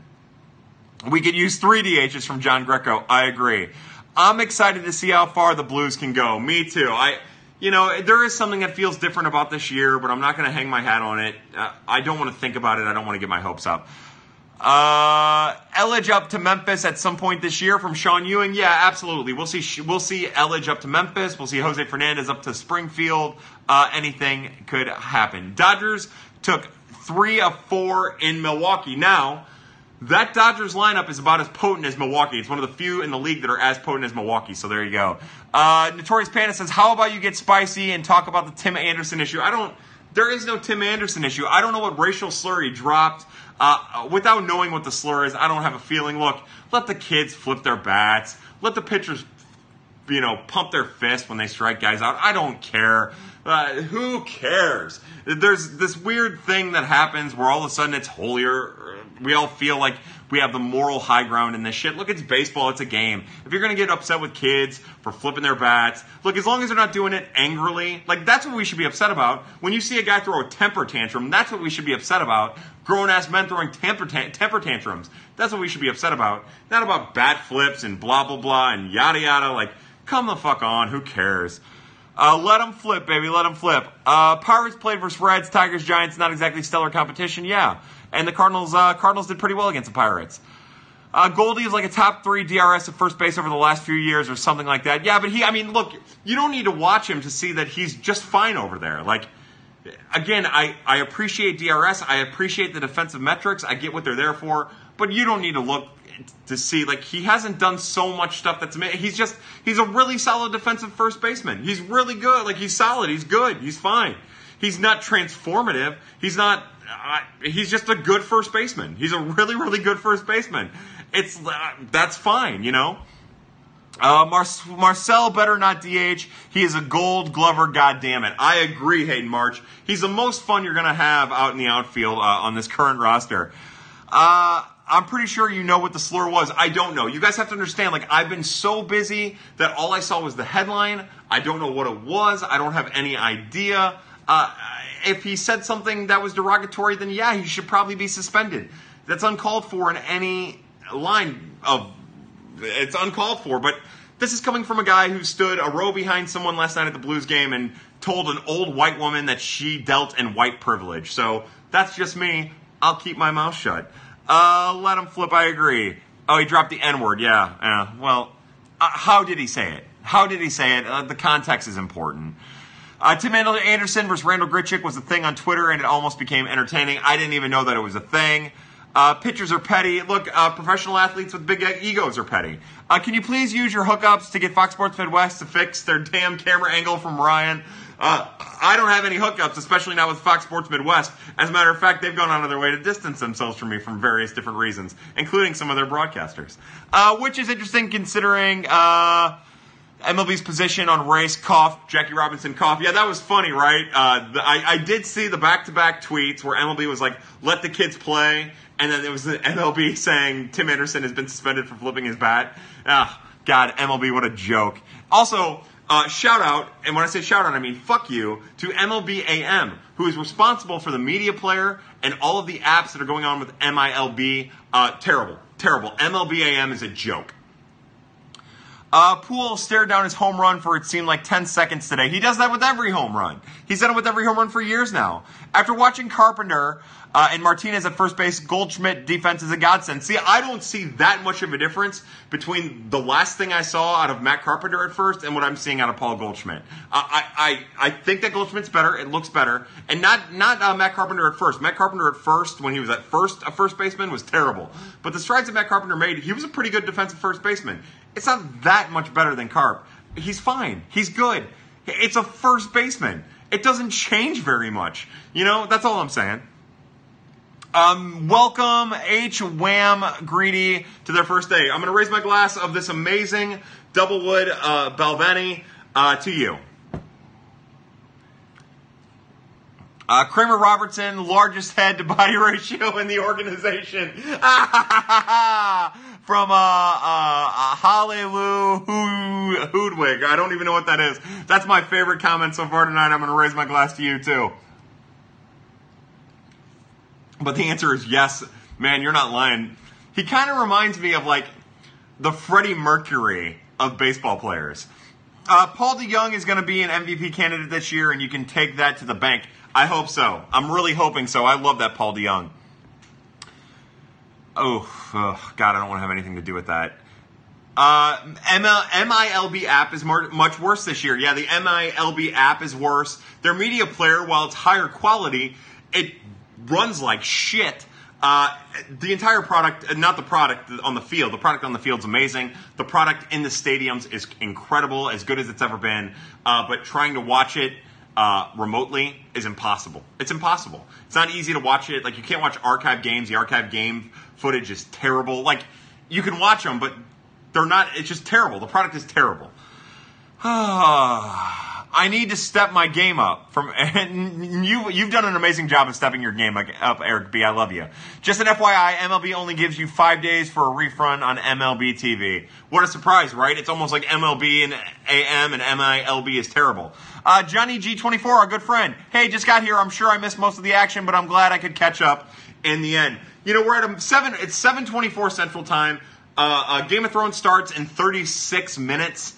We could use three DHs from John Greco. I agree. I'm excited to see how far the Blues can go. Me too. I you know, there is something that feels different about this year, but I'm not going to hang my hat on it. Uh, I don't want to think about it. I don't want to get my hopes up. Uh, Elledge up to Memphis at some point this year from Sean Ewing. Yeah, absolutely. We'll see. We'll see Elledge up to Memphis. We'll see Jose Fernandez up to Springfield. Uh, anything could happen. Dodgers took three of four in Milwaukee. Now, that Dodgers lineup is about as potent as Milwaukee. It's one of the few in the league that are as potent as Milwaukee. So there you go. Uh, Notorious Panda says, "How about you get spicy and talk about the Tim Anderson issue?" I don't. There is no Tim Anderson issue. I don't know what racial slur he dropped. Uh, without knowing what the slur is, I don't have a feeling. Look, let the kids flip their bats. Let the pitchers, you know, pump their fist when they strike guys out. I don't care. Uh, who cares? There's this weird thing that happens where all of a sudden it's holier we all feel like we have the moral high ground in this shit. Look, it's baseball, it's a game. If you're gonna get upset with kids for flipping their bats, look, as long as they're not doing it angrily, like that's what we should be upset about. When you see a guy throw a temper tantrum, that's what we should be upset about. Grown ass men throwing temper, temper tantrums, that's what we should be upset about. Not about bat flips and blah blah blah and yada yada. Like, come the fuck on, who cares? Uh, let them flip, baby. Let them flip. Uh, Pirates played versus Reds, Tigers, Giants. Not exactly stellar competition. Yeah and the Cardinals uh, Cardinals did pretty well against the Pirates. Uh, Goldie is like a top three DRS at first base over the last few years or something like that. Yeah, but he, I mean, look, you don't need to watch him to see that he's just fine over there. Like, again, I, I appreciate DRS. I appreciate the defensive metrics. I get what they're there for. But you don't need to look to see, like, he hasn't done so much stuff that's, he's just, he's a really solid defensive first baseman. He's really good. Like, he's solid. He's good. He's fine He's not transformative. He's not. Uh, he's just a good first baseman. He's a really, really good first baseman. It's uh, that's fine, you know. Uh, Mar- Marcell better not DH. He is a Gold Glover. God damn it! I agree, Hayden March. He's the most fun you're gonna have out in the outfield uh, on this current roster. Uh, I'm pretty sure you know what the slur was. I don't know. You guys have to understand. Like I've been so busy that all I saw was the headline. I don't know what it was. I don't have any idea. Uh, if he said something that was derogatory, then yeah, he should probably be suspended. That's uncalled for in any line of it's uncalled for, but this is coming from a guy who stood a row behind someone last night at the Blues game and told an old white woman that she dealt in white privilege. So that's just me. I'll keep my mouth shut. Uh, let him flip. I agree. Oh, he dropped the N word. Yeah. Yeah. Well, uh, how did he say it? How did he say it? Uh, the context is important. Uh, Tim Anderson versus Randall Grichuk was a thing on Twitter, and it almost became entertaining. I didn't even know that it was a thing. Uh, pitchers are petty. Look, uh, professional athletes with big egos are petty. Uh, can you please use your hookups to get Fox Sports Midwest to fix their damn camera angle from Ryan? Uh, I don't have any hookups, especially not with Fox Sports Midwest. As a matter of fact, they've gone out of their way to distance themselves from me from various different reasons, including some of their broadcasters. Uh, which is interesting considering uh, MLB's position on race, cough, Jackie Robinson, cough. Yeah, that was funny, right? the, I, I did see the back to back tweets where MLB was like, let the kids play and then there was the *laughs* MLB saying Tim Anderson has been suspended for flipping his bat. Ah, God, MLB, what a joke. Also, uh, shout out, and when I say shout out, I mean fuck you, to MLB AM, who is responsible for the media player and all of the apps that are going on with MILB. Uh, terrible, terrible. MLB AM is a joke. Uh, Poole stared down his home run for it seemed like 10 seconds today. He does that with every home run. He's done it with every home run for years now. After watching Carpenter uh, and Martinez at first base, Goldschmidt defense is a godsend. See, I don't see that much of a difference between the last thing I saw out of Matt Carpenter at first and what I'm seeing out of Paul Goldschmidt. I, I, I think that Goldschmidt's better. It looks better. And not, not uh, Matt Carpenter at first. Matt Carpenter at first, when he was at first a first baseman, was terrible. But the strides that Matt Carpenter made, he was a pretty good defensive first baseman. It's not that much better than Carp. He's fine. He's good. It's a first baseman. It doesn't change very much. You know, that's all I'm saying. Um, welcome H Wham Greedy to their first day. I'm going to raise my glass of this amazing Doublewood uh, Balvenie uh, to you. Uh, Kramer Robertson, largest head to body *laughs* ratio in the organization. *laughs* From uh, uh, Hallelujah Hoodwig. I don't even know what that is. That's my favorite comment so far tonight. I'm going to raise my glass to you, too. But the answer is yes. Man, you're not lying. He kind of reminds me of like the Freddie Mercury of baseball players. Uh, Paul DeJong is going to be an MVP candidate this year, and you can take that to the bank. I hope so. I'm really hoping so. I love that Paul DeJong. Oh, oh God, I don't want to have anything to do with that. Uh, ML, MILB app is more, much worse this year. Yeah, the MILB app is worse. Their media player, while it's higher quality, it runs like shit. Uh, the entire product, uh, not the product on the field, the product on the field is amazing. The product in the stadiums is incredible, as good as it's ever been. Uh, but trying to watch it uh, remotely is impossible. It's impossible. It's not easy to watch it. Like you can't watch archive games. The archive game footage is terrible. Like you can watch them, but they're not. It's just terrible. The product is terrible. *sighs* I need to step my game up. From *laughs* you, you've done an amazing job of stepping your game up, Eric B. I love you. Just an FYI, MLB only gives you five days for a refund on MLB TV. What a surprise, right? It's almost like MLB and AM and MILB is terrible. Uh, Johnny G24, our good friend. Hey, just got here. I'm sure I missed most of the action, but I'm glad I could catch up in the end. You know, we're at a seven. It's 7:24 Central Time. Uh, uh, Game of Thrones starts in 36 minutes.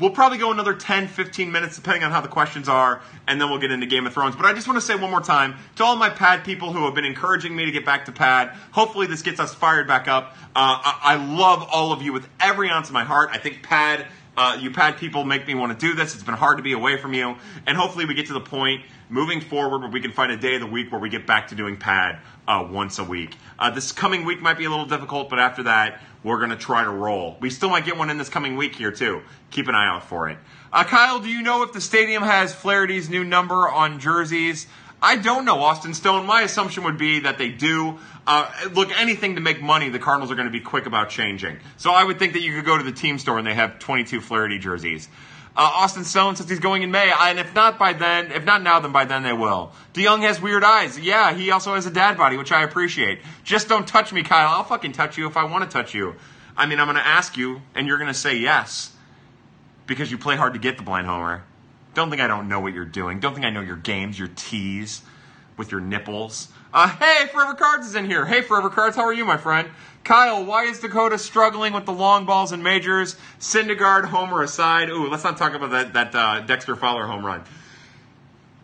We'll probably go another 10, 15 minutes, depending on how the questions are, and then we'll get into Game of Thrones. But I just want to say one more time to all my pad people who have been encouraging me to get back to pad. Hopefully, this gets us fired back up. Uh, I-, I love all of you with every ounce of my heart. I think pad Uh, you pad people make me want to do this. It's been hard to be away from you, and hopefully we get to the point moving forward where we can find a day of the week where we get back to doing pad uh, once a week. Uh, this coming week might be a little difficult, but after that, we're going to try to roll. We still might get one in this coming week here too. Keep an eye out for it. Uh, Kyle, do you know if the stadium has Flaherty's new number on jerseys? I don't know, Austin Stone. My assumption would be that they do. Uh, look, anything to make money, the Cardinals are going to be quick about changing. So I would think that you could go to the team store and they have 22 Flaherty jerseys. Uh, Austin Stone says he's going in May, and if not by then, if not now, then by then they will. DeJong has weird eyes. Yeah, he also has a dad body, which I appreciate. Just don't touch me, Kyle. I'll fucking touch you if I want to touch you. I mean, I'm going to ask you, and you're going to say yes because you play hard to get the blind homer. Don't think I don't know what you're doing. Don't think I know your games, your tees with your nipples. Uh, hey, Forever Cards is in here. Hey, Forever Cards, how are you, my friend? Kyle, why is Dakota struggling with the long balls and majors? Syndergaard, homer aside. Ooh, let's not talk about that, that uh, Dexter Fowler home run.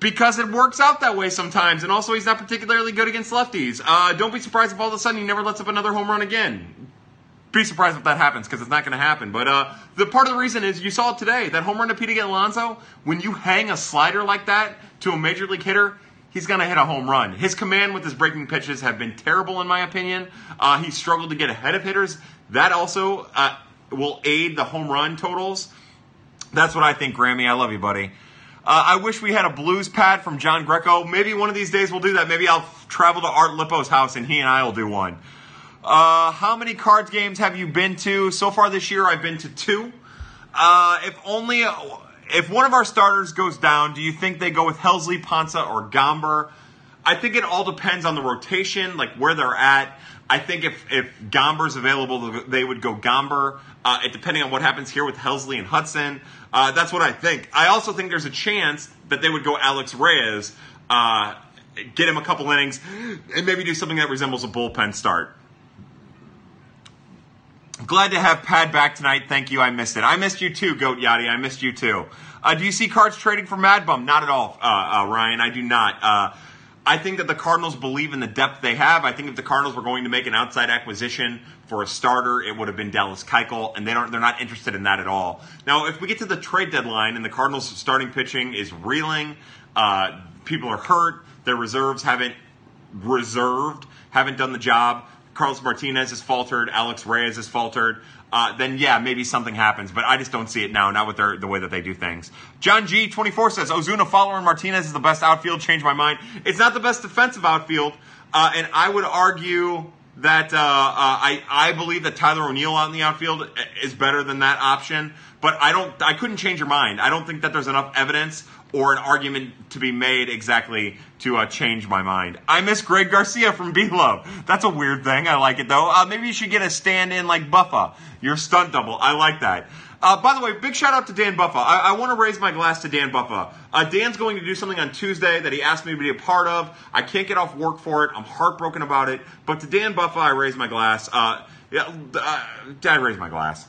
Because it works out that way sometimes, and also he's not particularly good against lefties. Uh, don't be surprised if all of a sudden he never lets up another home run again be surprised if that happens because it's not going to happen. But uh, the part of the reason is you saw it today that home run to Pete Alonso. When you hang a slider like that to a major league hitter, he's going to hit a home run. His command with his breaking pitches have been terrible in my opinion. Uh, he struggled to get ahead of hitters. That also uh, will aid the home run totals. That's what I think, Grammy. I love you, buddy. Uh, I wish we had a blues pad from John Greco. Maybe one of these days we'll do that. Maybe I'll travel to Art Lippo's house and he and I will do one. Uh, how many cards games have you been to so far this year? I've been to two. Uh, if only if one of our starters goes down, do you think they go with Helsley, Ponce, or Gomber? I think it all depends on the rotation, like where they're at. I think if if Gomber's available, they would go Gomber. Uh, it depending on what happens here with Helsley and Hudson. Uh, that's what I think. I also think there's a chance that they would go Alex Reyes, uh, get him a couple innings, and maybe do something that resembles a bullpen start. Glad to have Pad back tonight. Thank you. I missed it. I missed you too, Goat Yachty. I missed you too. Uh, do you see cards trading for Mad Bum? Not at all, uh, uh, Ryan. I do not. Uh, I think that the Cardinals believe in the depth they have. I think if the Cardinals were going to make an outside acquisition for a starter, it would have been Dallas Keuchel, and they don't. They're not interested in that at all. Now, if we get to the trade deadline and the Cardinals' starting pitching is reeling, uh, people are hurt, their reserves haven't reserved, haven't done the job Carlos Martinez has faltered, Alex Reyes has faltered, uh, then yeah, maybe something happens. But I just don't see it now, not with their, the way that they do things. John G24 says Ozuna, and Martinez is the best outfield. Change my mind. It's not the best defensive outfield, uh, and I would argue that uh, uh I I believe that Tyler O'Neill out in the outfield is better than that option. But I don't. I couldn't change your mind. I don't think that there's enough evidence or an argument to be made exactly to uh, change my mind. I miss Greg Garcia from *laughs* B Love. That's a weird thing. I like it though. Uh, maybe you should get a stand in like Buffa, your stunt double. I like that. Uh, by the way, big shout out to Dan Buffa. I, I want to raise my glass to Dan Buffa. Uh, Dan's going to do something on Tuesday that he asked me to be a part of. I can't get off work for it. I'm heartbroken about it. But to Dan Buffa, I raise my glass. Uh, yeah, uh, I raise my glass.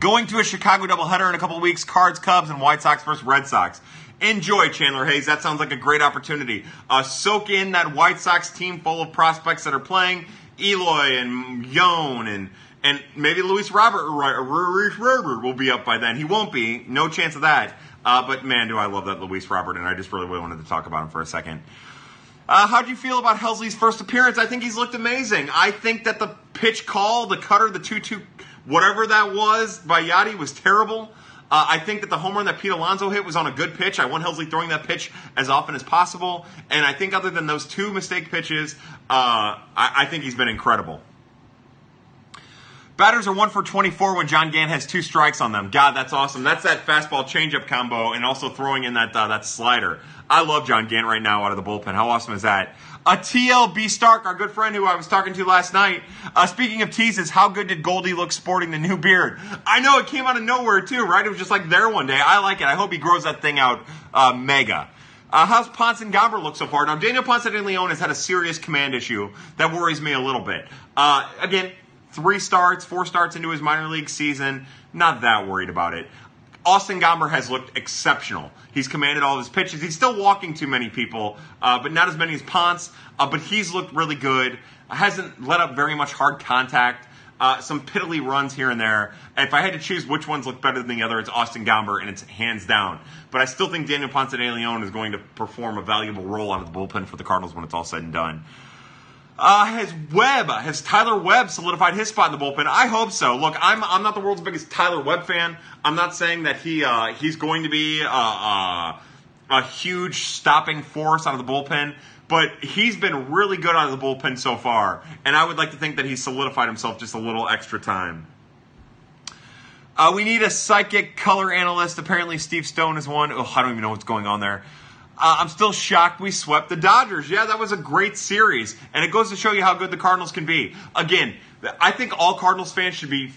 Going to a Chicago doubleheader in a couple weeks, Cards, Cubs, and White Sox versus Red Sox. Enjoy, Chandler Hayes. That sounds like a great opportunity. Uh, soak in that White Sox team full of prospects that are playing. Eloy and Yoan and and maybe Luis Robert, Robert will be up by then. He won't be. No chance of that. Uh, but man, do I love that Luis Robert, and I just really, really wanted to talk about him for a second. Uh, how do you feel about Helsley's first appearance? I think he's looked amazing. I think that the pitch call, the cutter, the 2 2 Whatever that was by Yadi was terrible. Uh, I think that the home run that Pete Alonso hit was on a good pitch. I want Helsley throwing that pitch as often as possible. And I think, other than those two mistake pitches, uh, I, I, think he's been incredible. Batters are one for 24 when John Gant has two strikes on them. God, that's awesome. That's that fastball changeup combo and also throwing in that uh, that slider. I love John Gant right now out of the bullpen. How awesome is that? A TLB Stark, our good friend who I was talking to last night. Uh, speaking of teases, how good did Goldie look sporting the new beard? I know it came out of nowhere too, right? It was just like there one day. I like it. I hope he grows that thing out uh, mega. Uh, how's Ponce and Gomber look so far? Now, Daniel Ponce de Leon has had a serious command issue that worries me a little bit. Uh, again, three starts, four starts into his minor league season. Not that worried about it. Austin Gomber has looked exceptional. He's commanded all of his pitches. He's still walking too many people, uh, but not as many as Ponce. Uh, but he's looked really good. Hasn't let up very much hard contact. Uh, some piddly runs here and there. If I had to choose which ones look better than the other, it's Austin Gomber, and it's hands down. But I still think Daniel Ponce de Leon is going to perform a valuable role out of the bullpen for the Cardinals when it's all said and done. Uh, has Webb, has Tyler Webb solidified his spot in the bullpen? I hope so. Look, I'm I'm not the world's biggest Tyler Webb fan. I'm not saying that he uh, he's going to be uh, uh, a huge stopping force out of the bullpen, but he's been really good out of the bullpen so far, and I would like to think that he's solidified himself just a little extra time. Uh, we need a psychic color analyst. Apparently, Steve Stone is one. Oh, I don't even know what's going on there. Uh, I'm still shocked we swept the Dodgers. Yeah, that was a great series, and it goes to show you how good the Cardinals can be. Again, I think all Cardinals fans should be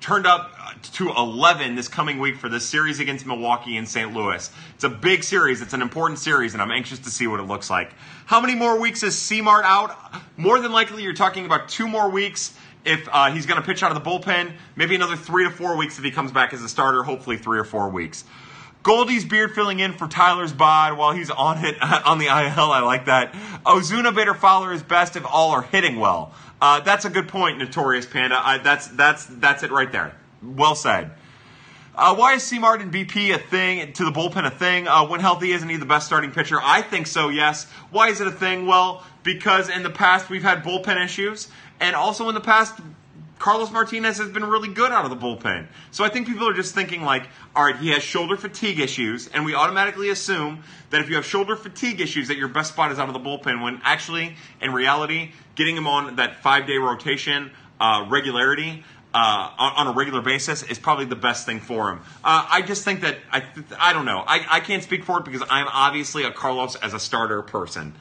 turned up to 11 this coming week for this series against Milwaukee and St. Louis. It's a big series. It's an important series, and I'm anxious to see what it looks like. How many more weeks is C-Mart out? More than likely, you're talking about two more weeks if uh, he's going to pitch out of the bullpen. Maybe another three to four weeks if he comes back as a starter. Hopefully, three or four weeks. Goldie's beard filling in for Tyler's bod while he's on it *laughs* on the IL. I like that. Ozuna better follow his best if all are hitting well. Uh, that's a good point, Notorious Panda. I, that's that's that's it right there. Well said. Uh, why is C. Martin BP a thing to the bullpen a thing? Uh, when healthy, isn't he the best starting pitcher? I think so. Yes. Why is it a thing? Well, because in the past we've had bullpen issues, and also in the past Carlos Martinez has been really good out of the bullpen. So I think people are just thinking like, all right, he has shoulder fatigue issues, and we automatically assume that if you have shoulder fatigue issues, that your best spot is out of the bullpen. When actually, in reality, getting him on that five-day rotation uh, regularity. Uh, on, on, a regular basis is probably the best thing for him. Uh, I just think that I, I don't know. I, I can't speak for it because I'm obviously a Carlos as a starter person.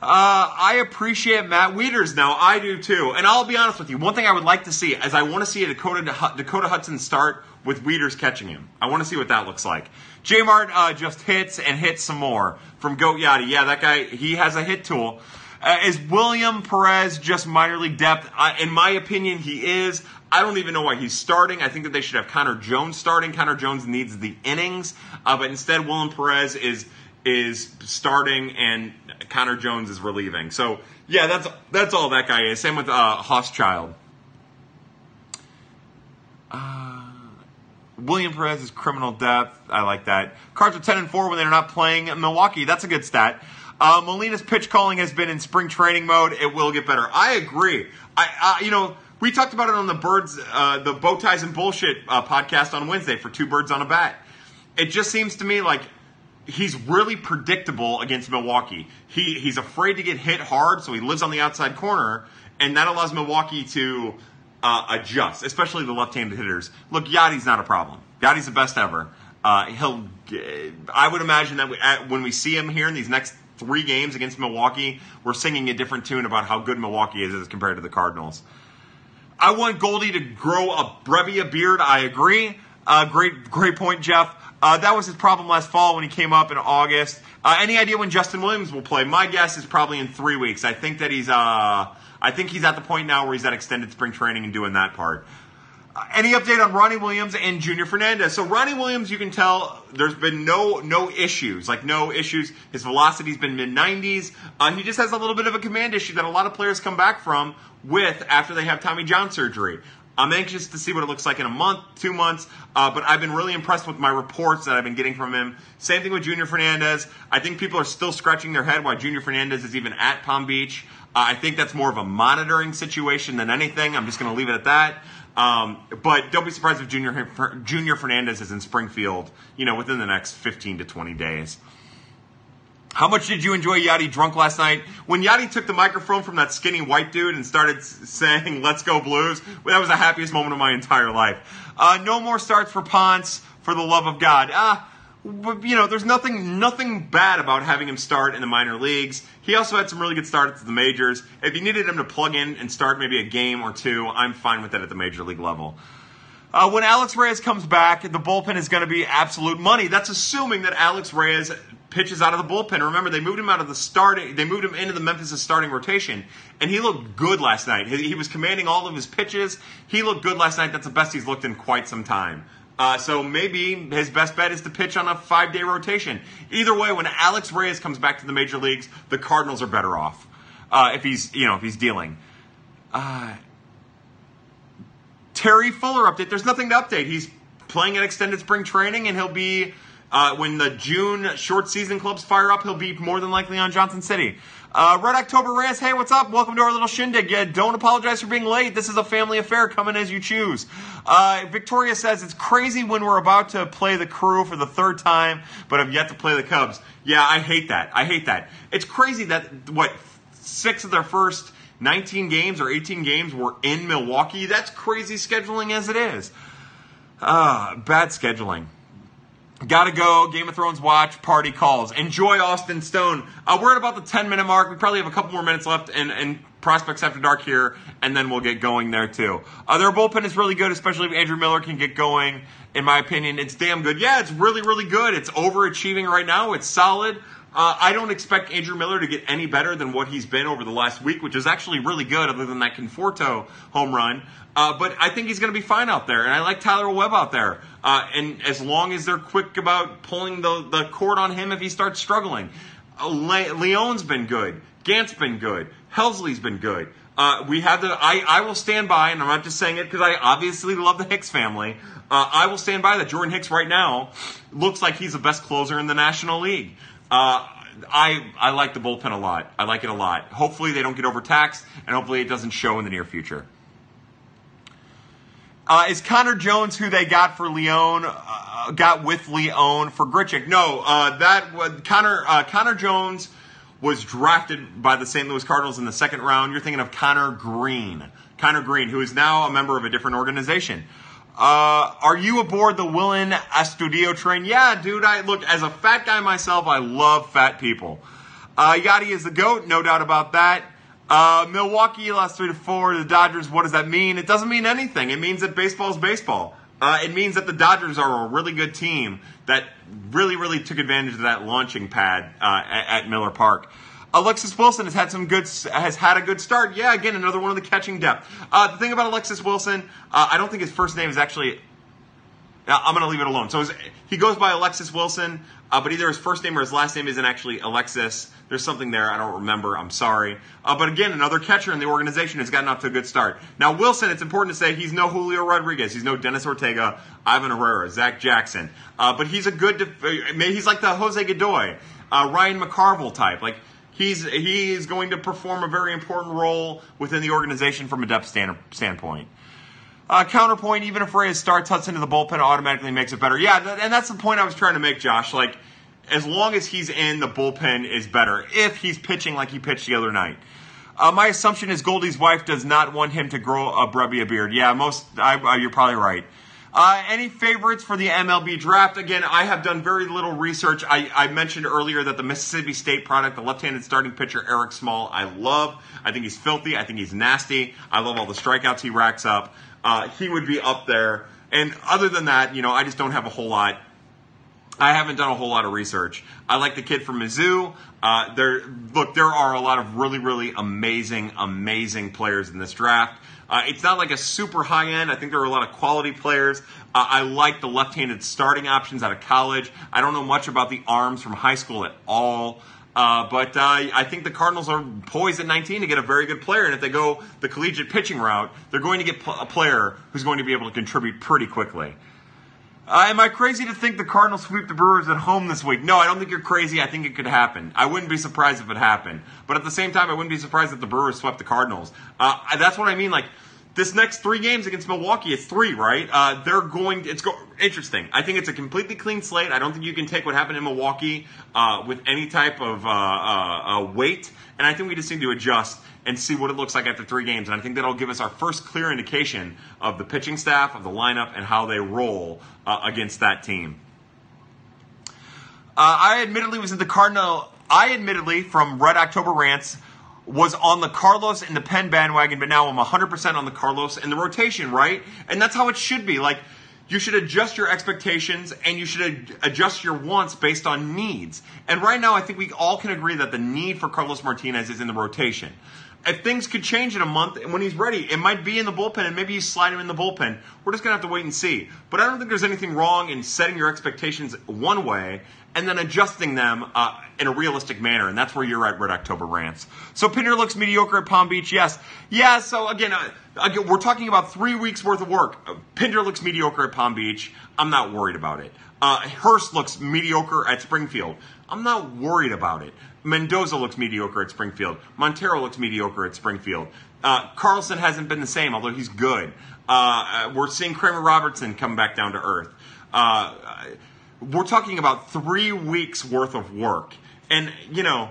Uh, I appreciate Matt Wieters now. I do too. And I'll be honest with you. One thing I would like to see is I want to see a Dakota Dakota Hudson start with Wieters catching him. I want to see what that looks like. J Mart uh, just hits and hits some more from Goat Yachty. Yeah, that guy he has a hit tool. Uh, is William Perez just minor league depth? in my opinion, he is. I don't even know why he's starting. I think that they should have Connor Jones starting. Connor Jones needs the innings, uh, but instead, William Perez is is starting and Connor Jones is relieving. So yeah, that's that's all that guy is. Same with uh, Hochschild. Uh, William Perez is criminal depth. I like that. Cards are ten and four when they're not playing Milwaukee. That's a good stat. Uh, Molina's pitch calling has been in spring training mode. It will get better. I agree. I, you know we talked about it on the birds, uh, the bow ties and bullshit uh, podcast on Wednesday for two birds on a bat. It just seems to me like he's really predictable against Milwaukee. He he's afraid to get hit hard, so he lives on the outside corner, and that allows Milwaukee to uh, adjust, especially the left-handed hitters. Look, Yadi's not a problem. Yadi's the best ever. Uh, he'll. I would imagine that we, at, when we see him here in these next three games against Milwaukee, we're singing a different tune about how good Milwaukee is as compared to the Cardinals. I want Goldie to grow a Brebbia beard. I agree. Uh, great, great point, Jeff. Uh, that was his problem last fall when he came up in August. Uh, any idea when Justin Williams will play? My guess is probably in three weeks. I think that he's, uh, I think he's at the point now where he's at extended spring training and doing that part. Uh, any update on Ronnie Williams and Junior Fernandez? So Ronnie Williams, you can tell there's been no no issues, like no issues. His velocity's been mid 90s. Uh, he just has a little bit of a command issue that a lot of players come back from with after they have Tommy John surgery. I'm anxious to see what it looks like in a month, two months, uh, but I've been really impressed with my reports that I've been getting from him. Same thing with Junior Fernandez. I think people are still scratching their head why Junior Fernandez is even at Palm Beach. Uh, I think that's more of a monitoring situation than anything. I'm just going to leave it at that. Um, but don't be surprised if Junior Junior Fernandez is in Springfield, you know, within the next 15 to 20 days. How much did you enjoy Yachty drunk last night? When Yachty took the microphone from that skinny white dude and started saying, Let's go Blues, that was the happiest moment of my entire life. Uh, no more starts for Ponce, for the love of God. Ah, you know, there's nothing nothing bad about having him start in the minor leagues. He also had some really good starts at the majors. If you needed him to plug in and start maybe a game or two, I'm fine with that at the major league level. Uh, when Alex Reyes comes back, the bullpen is going to be absolute money. That's assuming that Alex Reyes pitches out of the bullpen. Remember, they moved him out of the starting. They moved him into the Memphis starting rotation, and he looked good last night. He, he, was commanding all of his pitches. He looked good last night. That's the best he's looked in quite some time. Uh, so maybe his best bet is to pitch on a five-day rotation. Either way, when Alex Reyes comes back to the major leagues, the Cardinals are better off uh, if he's you know if he's dealing. Uh, Terry Fuller update. There's nothing to update. He's playing at extended spring training, and he'll be uh, when the June short season clubs fire up. He'll be more than likely on Johnson City. Uh, Red October Rants, hey, what's up? Welcome to our little shindig. Yeah, don't apologize for being late. This is a family affair. Come in as you choose. Uh, Victoria says it's crazy when we're about to play the crew for the third time, but have yet to play the Cubs. Yeah, I hate that. I hate that. It's crazy that, what, six of their first 19 games or 18 games were in Milwaukee? That's crazy scheduling as it is. Uh, bad scheduling. Gotta go. Game of Thrones watch. Party calls. Enjoy Austin Stone. Uh, we're at about the 10 minute mark. We probably have a couple more minutes left and, and prospects after dark here, and then we'll get going there too. Uh, their bullpen is really good, especially if Andrew Miller can get going. In my opinion, it's damn good. Yeah, it's really, really good. It's overachieving right now. It's solid. Uh, I don't expect Andrew Miller to get any better than what he's been over the last week, which is actually really good, other than that Conforto home run. Uh, but I think he's going to be fine out there, and I like Tyler Webb out there. Uh, and as long as they're quick about pulling the, the cord on him if he starts struggling, uh, Le- Leon's been good, Gant's been good, Helsley's been good. Uh, we have the. I, I will stand by, and I'm not just saying it because I obviously love the Hicks family. Uh, I will stand by that Jordan Hicks right now looks like he's the best closer in the National League. Uh, I I like the bullpen a lot. I like it a lot. Hopefully they don't get overtaxed, and hopefully it doesn't show in the near future. Uh, is Connor Jones who they got for Leone? Uh, got with Leone for Grichuk? No, uh, that was Connor. Uh, Connor Jones was drafted by the St. Louis Cardinals in the second round. You're thinking of Conner Greene. Conner Greene, who is now a member of a different organization. Uh, are you aboard the Willians Astudillo train? Yeah, dude. I look as a fat guy myself. I love fat people. Uh, is the goat, no doubt about that. Uh, Milwaukee lost three to four the Dodgers. What does that mean? It doesn't mean anything. It means that baseball is baseball. Uh, it means that the Dodgers are a really good team that really, really took advantage of that launching pad uh, at, at, Miller Park. Alexis Wilson has had some good, has had a good start. Yeah, again, another one of the catching depth. Uh, the thing about Alexis Wilson, uh, I don't think his first name is actually. I'm going to leave it alone. So he goes by Alexis Wilson, uh, but either his first name or his last name isn't actually Alexis. There's something there. I don't remember. I'm sorry. Uh, but again, another catcher in the organization has gotten off to a good start. Now, Wilson, it's important to say he's no Julio Rodriguez. He's no Dennis Ortega, Ivan Herrera, Zach Jackson. Uh, but he's a good, def- he's like the Jose Godoy, uh, Ryan McCarville type. Like, he's, he is going to perform a very important role within the organization from a depth stand- standpoint. Uh, counterpoint, even if Reyes starts Hudson into the bullpen, automatically makes it better. Yeah, th- and that's the point I was trying to make, Josh. Like, as long as he's in, the bullpen is better if he's pitching like he pitched the other night. Uh, my assumption is Goldie's wife does not want him to grow a Brebbia beard. Yeah, most I, uh, you're probably right. Uh, any favorites for the MLB draft? Again, I have done very little research. I, I, mentioned earlier that the Mississippi State product, the left-handed starting pitcher Eric Small, I love. I think he's filthy. I think he's nasty. I love all the strikeouts he racks up. Uh, he would be up there. And other than that, you know, I just don't have a whole lot I haven't done a whole lot of research. I like the kid from Mizzou. Uh, there, look, there are a lot of really, really amazing, amazing players in this draft. Uh, it's not like a super high end. I think there are a lot of quality players. Uh, I like the left handed starting options out of college. I don't know much about the arms from high school at all. Uh, but uh, I think the Cardinals are poised at 19 to get a very good player. And if they go the collegiate pitching route, they're going to get a player who's going to be able to contribute pretty quickly. Uh, am I crazy to think the Cardinals sweep the Brewers at home this week? No, I don't think you're crazy. I think it could happen. I wouldn't be surprised if it happened. But at the same time, I wouldn't be surprised if the Brewers swept the Cardinals. Uh, that's what I mean. Like, this next three games against Milwaukee, it's three, right? Uh, they're going. It's go, interesting. I think it's a completely clean slate. I don't think you can take what happened in Milwaukee uh, with any type of uh, uh, weight, and I think we just need to adjust and see what it looks like after three games. And I think that'll give us our first clear indication of the pitching staff, of the lineup, and how they roll uh, against that team. I admittedly was in the Cardinal. I admittedly from Red October Rants was on the Carlos and the pen bandwagon, but now I'm 100% on the Carlos and the rotation, right? And that's how it should be. Like, you should adjust your expectations and you should adjust your wants based on needs. And right now, I think we all can agree that the need for Carlos Martinez is in the rotation. If things could change in a month and when he's ready, it might be in the bullpen and maybe you slide him in the bullpen. We're just going to have to wait and see. But I don't think there's anything wrong in setting your expectations one way and then adjusting them uh, in a realistic manner, and that's where you're at Red October rants. So Pinder looks mediocre at Palm Beach, yes. Yeah, so again, uh, again we're talking about three weeks worth of work. Pinder looks mediocre at Palm Beach. I'm not worried about it. Uh, Hurst looks mediocre at Springfield. I'm not worried about it. Mendoza looks mediocre at Springfield. Montero looks mediocre at Springfield. Uh, Carlson hasn't been the same, although he's good. Uh, uh we're seeing Kramer Robertson come back down to earth. Uh, we're talking about three weeks worth of work. And, you know,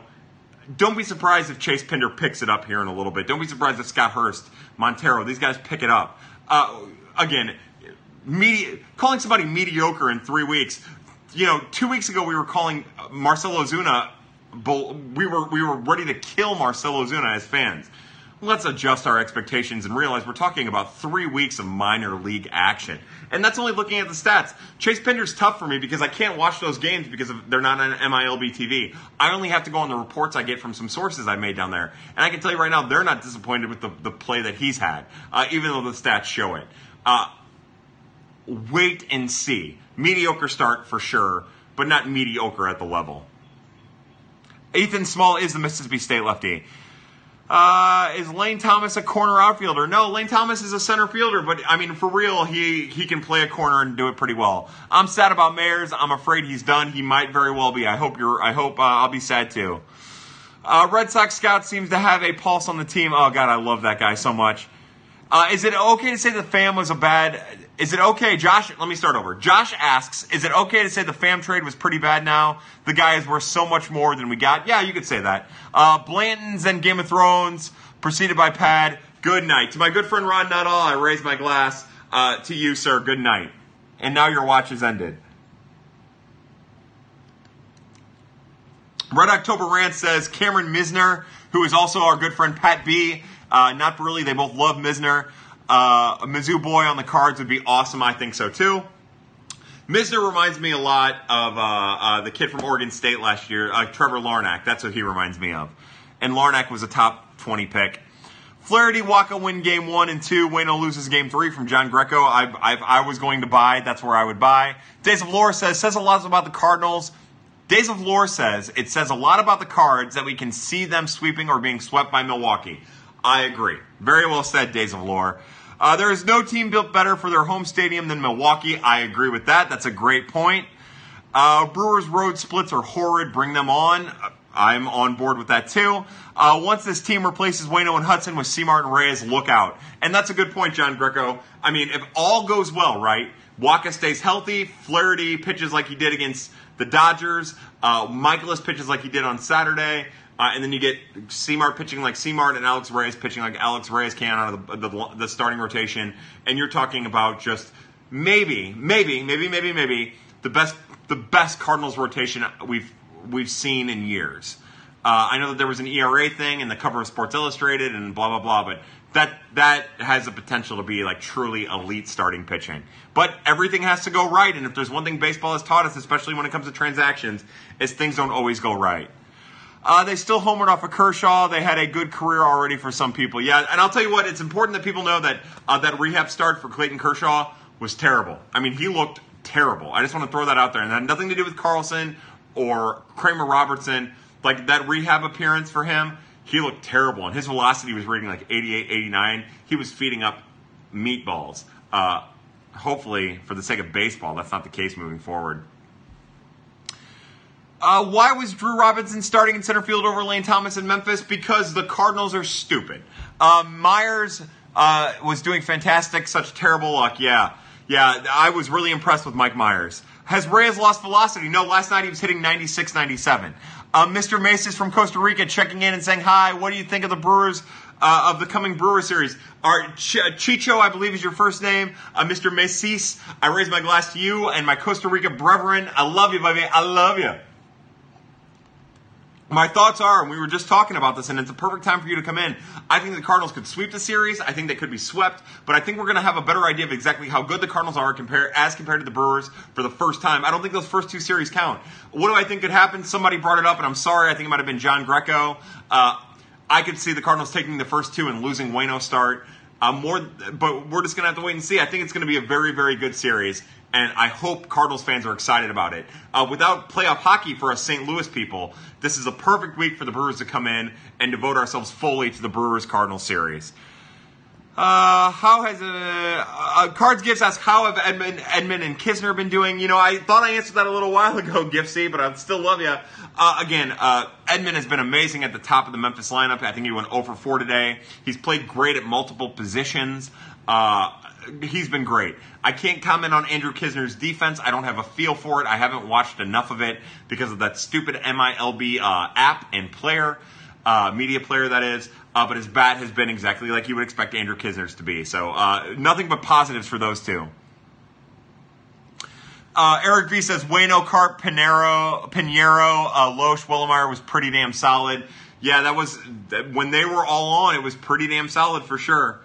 don't be surprised if Chase Pinder picks it up here in a little bit. Don't be surprised if Scott Hurst, Montero, these guys pick it up. Uh, again, medi- calling somebody mediocre in three weeks. You know, two weeks ago we were calling Marcell Ozuna. We were we were ready to kill Marcell Ozuna as fans let's adjust our expectations and realize we're talking about three weeks of minor league action. And that's only looking at the stats. Chase Pinder's tough for me because I can't watch those games because they're not on MILB TV. I only have to go on the reports I get from some sources I made down there. And I can tell you right now, they're not disappointed with the, the play that he's had, uh, even though the stats show it. Uh, wait and see. Mediocre start for sure, but not mediocre at the level. Ethan Small is the Mississippi State lefty. Uh, is Lane Thomas a corner outfielder? No, Lane Thomas is a center fielder, but I mean, for real, he, he can play a corner and do it pretty well. I'm sad about Mayers. I'm afraid he's done. He might very well be. I hope you're, I hope, uh, I'll be sad too. Uh, Red Sox scout seems to have a pulse on the team. Oh God, I love that guy so much. Uh, is it okay to say the fam was a bad? Is it okay, Josh? Let me start over. Josh asks, is it okay to say the fam trade was pretty bad? Now the guy is worth so much more than we got. Yeah, you could say that. Uh, Blanton's and Game of Thrones preceded by Pad. Good night to my good friend Ron Nuttall. I raise my glass uh, to you, sir. Good night. And now your watch is ended. Red October Rant says Cameron Misner, who is also our good friend Pat B uh, not really. They both love Misner. Uh, a Mizzou boy on the cards would be awesome. I think so too. Misner reminds me a lot of uh, uh, the kid from Oregon State last year, uh, Trevor Larnach. That's what he reminds me of. And Larnach was a top 20 pick. Flaherty, Wacha win game one and two. Waino loses game three from John Greco. I, I, I was going to buy. That's where I would buy. Days of Lore says, says a lot about the Cardinals. Days of Lore says, it says a lot about the cards that we can see them sweeping or being swept by Milwaukee. I agree. Very well said, Days of Lore. Uh, there is no team built better for their home stadium than Milwaukee. I agree with that. That's a great point. Uh, Brewers road splits are horrid. Bring them on. I'm on board with that too. Uh, once this team replaces Waino and Hudson with C. Martin Reyes, look out. And that's a good point, John Greco. I mean, if all goes well, right? Wacha stays healthy. Flaherty pitches like he did against the Dodgers. Uh, Mikolas pitches like he did on Saturday. Uh, and then you get C-Mart pitching like C-Mart and Alex Reyes pitching like Alex Reyes can out of the, the, the starting rotation. And you're talking about just maybe, maybe, maybe, maybe, maybe the best the best Cardinals rotation we've we've seen in years. Uh, I know that there was an ERA thing in the cover of Sports Illustrated and blah blah blah, but that that has the potential to be like truly elite starting pitching. But everything has to go right, and if there's one thing baseball has taught us, especially when it comes to transactions, is things don't always go right. Uh, they still homered off of Kershaw. They had a good career already for some people. Yeah, and I'll tell you what, it's important that people know that uh, that rehab start for Clayton Kershaw was terrible. I mean, he looked terrible. I just want to throw that out there. And that had nothing to do with Carlson or Kramer Robertson. Like that rehab appearance for him, he looked terrible. And his velocity was reading like 88, 89. He was feeding up meatballs. Uh, hopefully, for the sake of baseball, that's not the case moving forward. Uh, why was Drew Robinson starting in center field over Lane Thomas in Memphis? Because the Cardinals are stupid. Uh, Mayers uh, was doing fantastic. Such terrible luck. Yeah, yeah. I was really impressed with Mike Mayers. Has Reyes lost velocity? No. Last night he was hitting 96, 97. Uh, Mr. Maces from Costa Rica checking in and saying hi. What do you think of the Brewers? Uh, of the coming Brewer series. Our Ch- Chicho, I believe, is your first name. Uh, Mr. Macis, I raise my glass to you and my Costa Rica brethren. I love you, baby. I love you my thoughts are, and we were just talking about this, and it's a perfect time for you to come in. I think the Cardinals could sweep the series. I think they could be swept, but I think we're going to have a better idea of exactly how good the Cardinals are as compared to the Brewers for the first time. I don't think those first two series count. What do I think could happen? Somebody brought it up, and I'm sorry. I think it might have been John Greco. Uh, I could see the Cardinals taking the first two and losing Waino start. Uh, more, but we're just going to have to wait and see. I think it's going to be a very, very good series, and I hope Cardinals fans are excited about it. Uh, without playoff hockey for us St. Louis people, this is a perfect week for the Brewers to come in and devote ourselves fully to the Brewers Cardinals series. Uh, how has uh, uh, Cards Gifts asked how have Edman, Edman and Knizner been doing? You know, I thought I answered that a little *laughs* while ago, Giftsy, but I still love you. Uh, again, uh, Edman has been amazing at the top of the Memphis lineup. I think he went over 4 today. He's played great at multiple positions. Uh, he's been great. I can't comment on Andrew Knizner's defense. I don't have a feel for it. I haven't watched enough of it because of that stupid MILB uh, app and player, uh, media player that is. Uh, but his bat has been exactly like you would expect Andrew Knizner's to be. So uh, nothing but positives for those two. Uh, Eric V says Waino, Carp, Pinero, Pinero, uh, Lohse, Wellemeyer was pretty damn solid. Yeah, that was when they were all on. It was pretty damn solid for sure.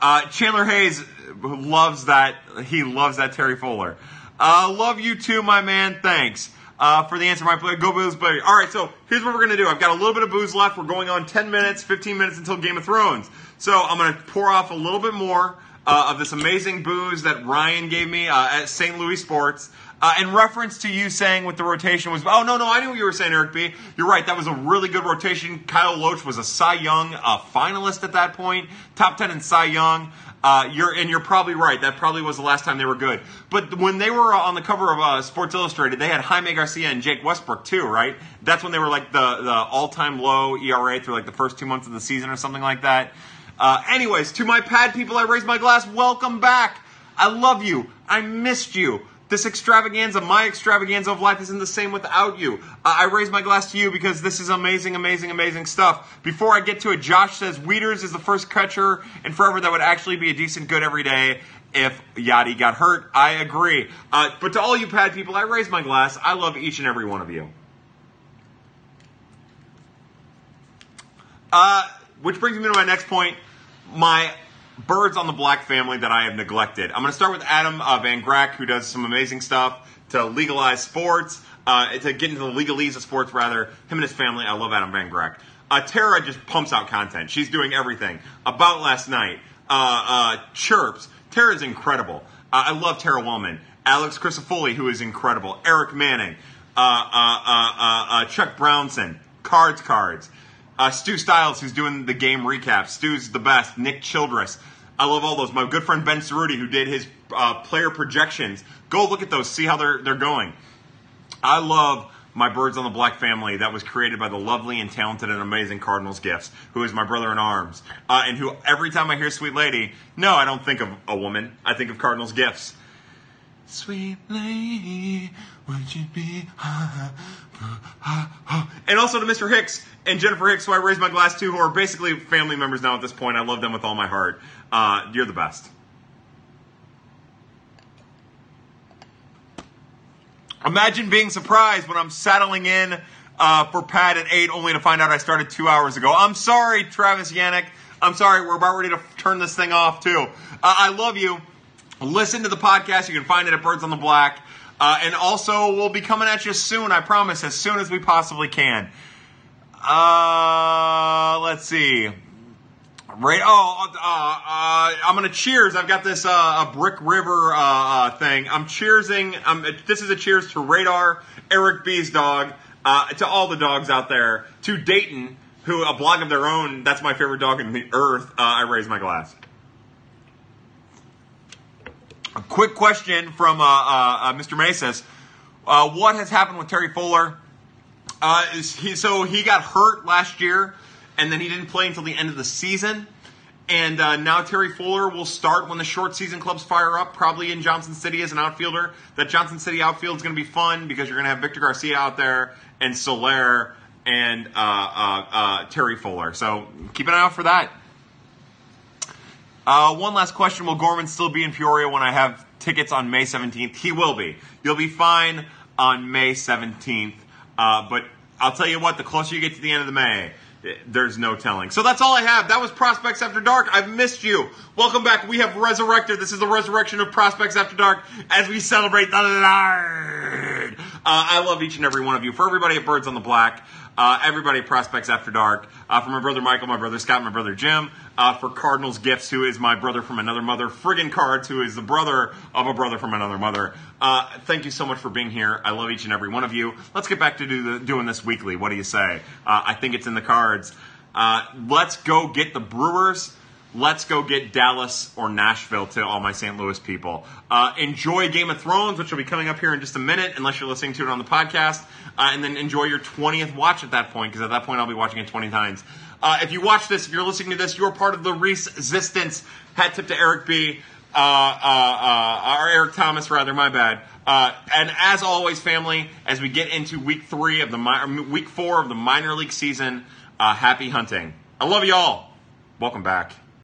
Uh, Chandler Hayes loves that. He loves that Terry Fuller. Uh, love you too, my man. Thanks uh, for the answer. My play. Go Booze, buddy. All right, so here's what we're gonna do. I've got a little bit of booze left. We're going on 10 minutes, 15 minutes until Game of Thrones. So I'm gonna pour off a little bit more uh, of this amazing booze that Ryan gave me uh, at St. Louis Sports. Uh, in reference to you saying what the rotation was, oh no no, I knew what you were saying, Eric B. You're right. That was a really good rotation. Kyle Lohse was a Cy Young uh, finalist at that point, top ten in Cy Young. Uh, you're and you're probably right. That probably was the last time they were good. But when they were on the cover of uh, Sports Illustrated, they had Jaime Garcia and Jake Westbrook too, right? That's when they were like the the all time low ERA through like the first two months of the season or something like that. Uh, anyways, to my pad people, I raise my glass. Welcome back. I love you. I missed you. This extravaganza, my extravaganza of life, isn't the same without you. Uh, I raise my glass to you because this is amazing, amazing, amazing stuff. Before I get to it, Josh says Wieters is the first catcher and forever that would actually be a decent good every day if Yadi got hurt. I agree. Uh, but to all you pad people, I raise my glass. I love each and every one of you. Uh, which brings me to my next point. My birds on the black family that I have neglected. I'm going to start with Adam uh, Van Grack, who does some amazing stuff to legalize sports, uh, to get into the legalese of sports, rather. Him and his family, I love Adam Van Grack. Uh, Tara just pumps out content. She's doing everything. About last night, uh, uh, Chirps. Tara's incredible. Uh, I love Tara Wellman. Alex Crisafulli, who is incredible. Eric Manning. Chuck Brownson. Cards Cards. Uh, Stu Styles, who's doing the game recap. Stu's the best. Nick Childress. I love all those. My good friend Ben Cerruti, who did his uh, player projections. Go look at those. See how they're they're going. I love my Birds on the Black family that was created by the lovely and talented and amazing Cardinals Gifts, who is my brother in arms, uh, and who every time I hear Sweet Lady, no, I don't think of a woman. I think of Cardinals Gifts. Sweet lady, would you be? and also to Mr. Hicks and Jennifer Hicks, who I raised my glass to, who are basically family members now at this point. I love them with all my heart. Uh, you're the best. Imagine being surprised when I'm settling in uh, for pad at 8 only to find out I started two hours ago. I'm sorry, Travis Yannick. I'm sorry, we're about ready to turn this thing off, too. Uh, I love you. Listen to the podcast. You can find it at Birds on the Black. Uh, and also, we'll be coming at you soon, I promise, as soon as we possibly can. Uh, let's see. Right. Oh, uh, uh, I'm gonna cheers. I've got this uh, Brick River uh, uh, thing. I'm cheersing. Um, this is a cheers to Radar, Eric B's dog, uh, to all the dogs out there, to Dayton, who a blog of their own. That's my favorite dog in the earth. I raise my glass. A quick question from uh, uh, uh Mr. Mesas. Uh, what has happened with Terry Fuller? Uh, he, so he got hurt last year, and then he didn't play until the end of the season. And uh, now Terry Fuller will start when the short season clubs fire up, probably in Johnson City as an outfielder. That Johnson City outfield is going to be fun because you're going to have Victor Garcia out there and Soler and Terry Fuller. So keep an eye out for that. Uh, one last question Will Gorman still be in Peoria when I have tickets on May 17th? He will be. You'll be fine on May 17th. Uh, but I'll tell you what, the closer you get to the end of the May, there's no telling. So that's all I have. That was Prospects After Dark. I've missed you. Welcome back. We have resurrected. This is the resurrection of Prospects After Dark as we celebrate the Lord. Uh, I love each and every one of you. For everybody at Birds on the Black, Uh, everybody Prospects After Dark. Uh, for my brother Michael, my brother Scott, my brother Jim. Uh, for Cardinals Gifts, who is my brother from another mother. Friggin' Cards, who is the brother of a brother from another mother. Uh, thank you so much for being here. I love each and every one of you. Let's get back to do the, doing this weekly. What do you say? Uh, I think it's in the cards. Uh, let's go get the Brewers let's go get Dallas or Nashville to all my St. Louis people. Uh, enjoy Game of Thrones, which will be coming up here in just a minute, unless you're listening to it on the podcast. Uh, and then enjoy your 20th watch at that point, because at that point I'll be watching it 20 times. Uh, if you watch this, if you're listening to this, you're part of the resistance. Hat tip to Eric B. Uh, uh, uh, or Eric Thomas, rather, my bad. and as always, family, as we get into week three of the mi- week four of the minor league season, happy hunting. I love you all. Welcome back.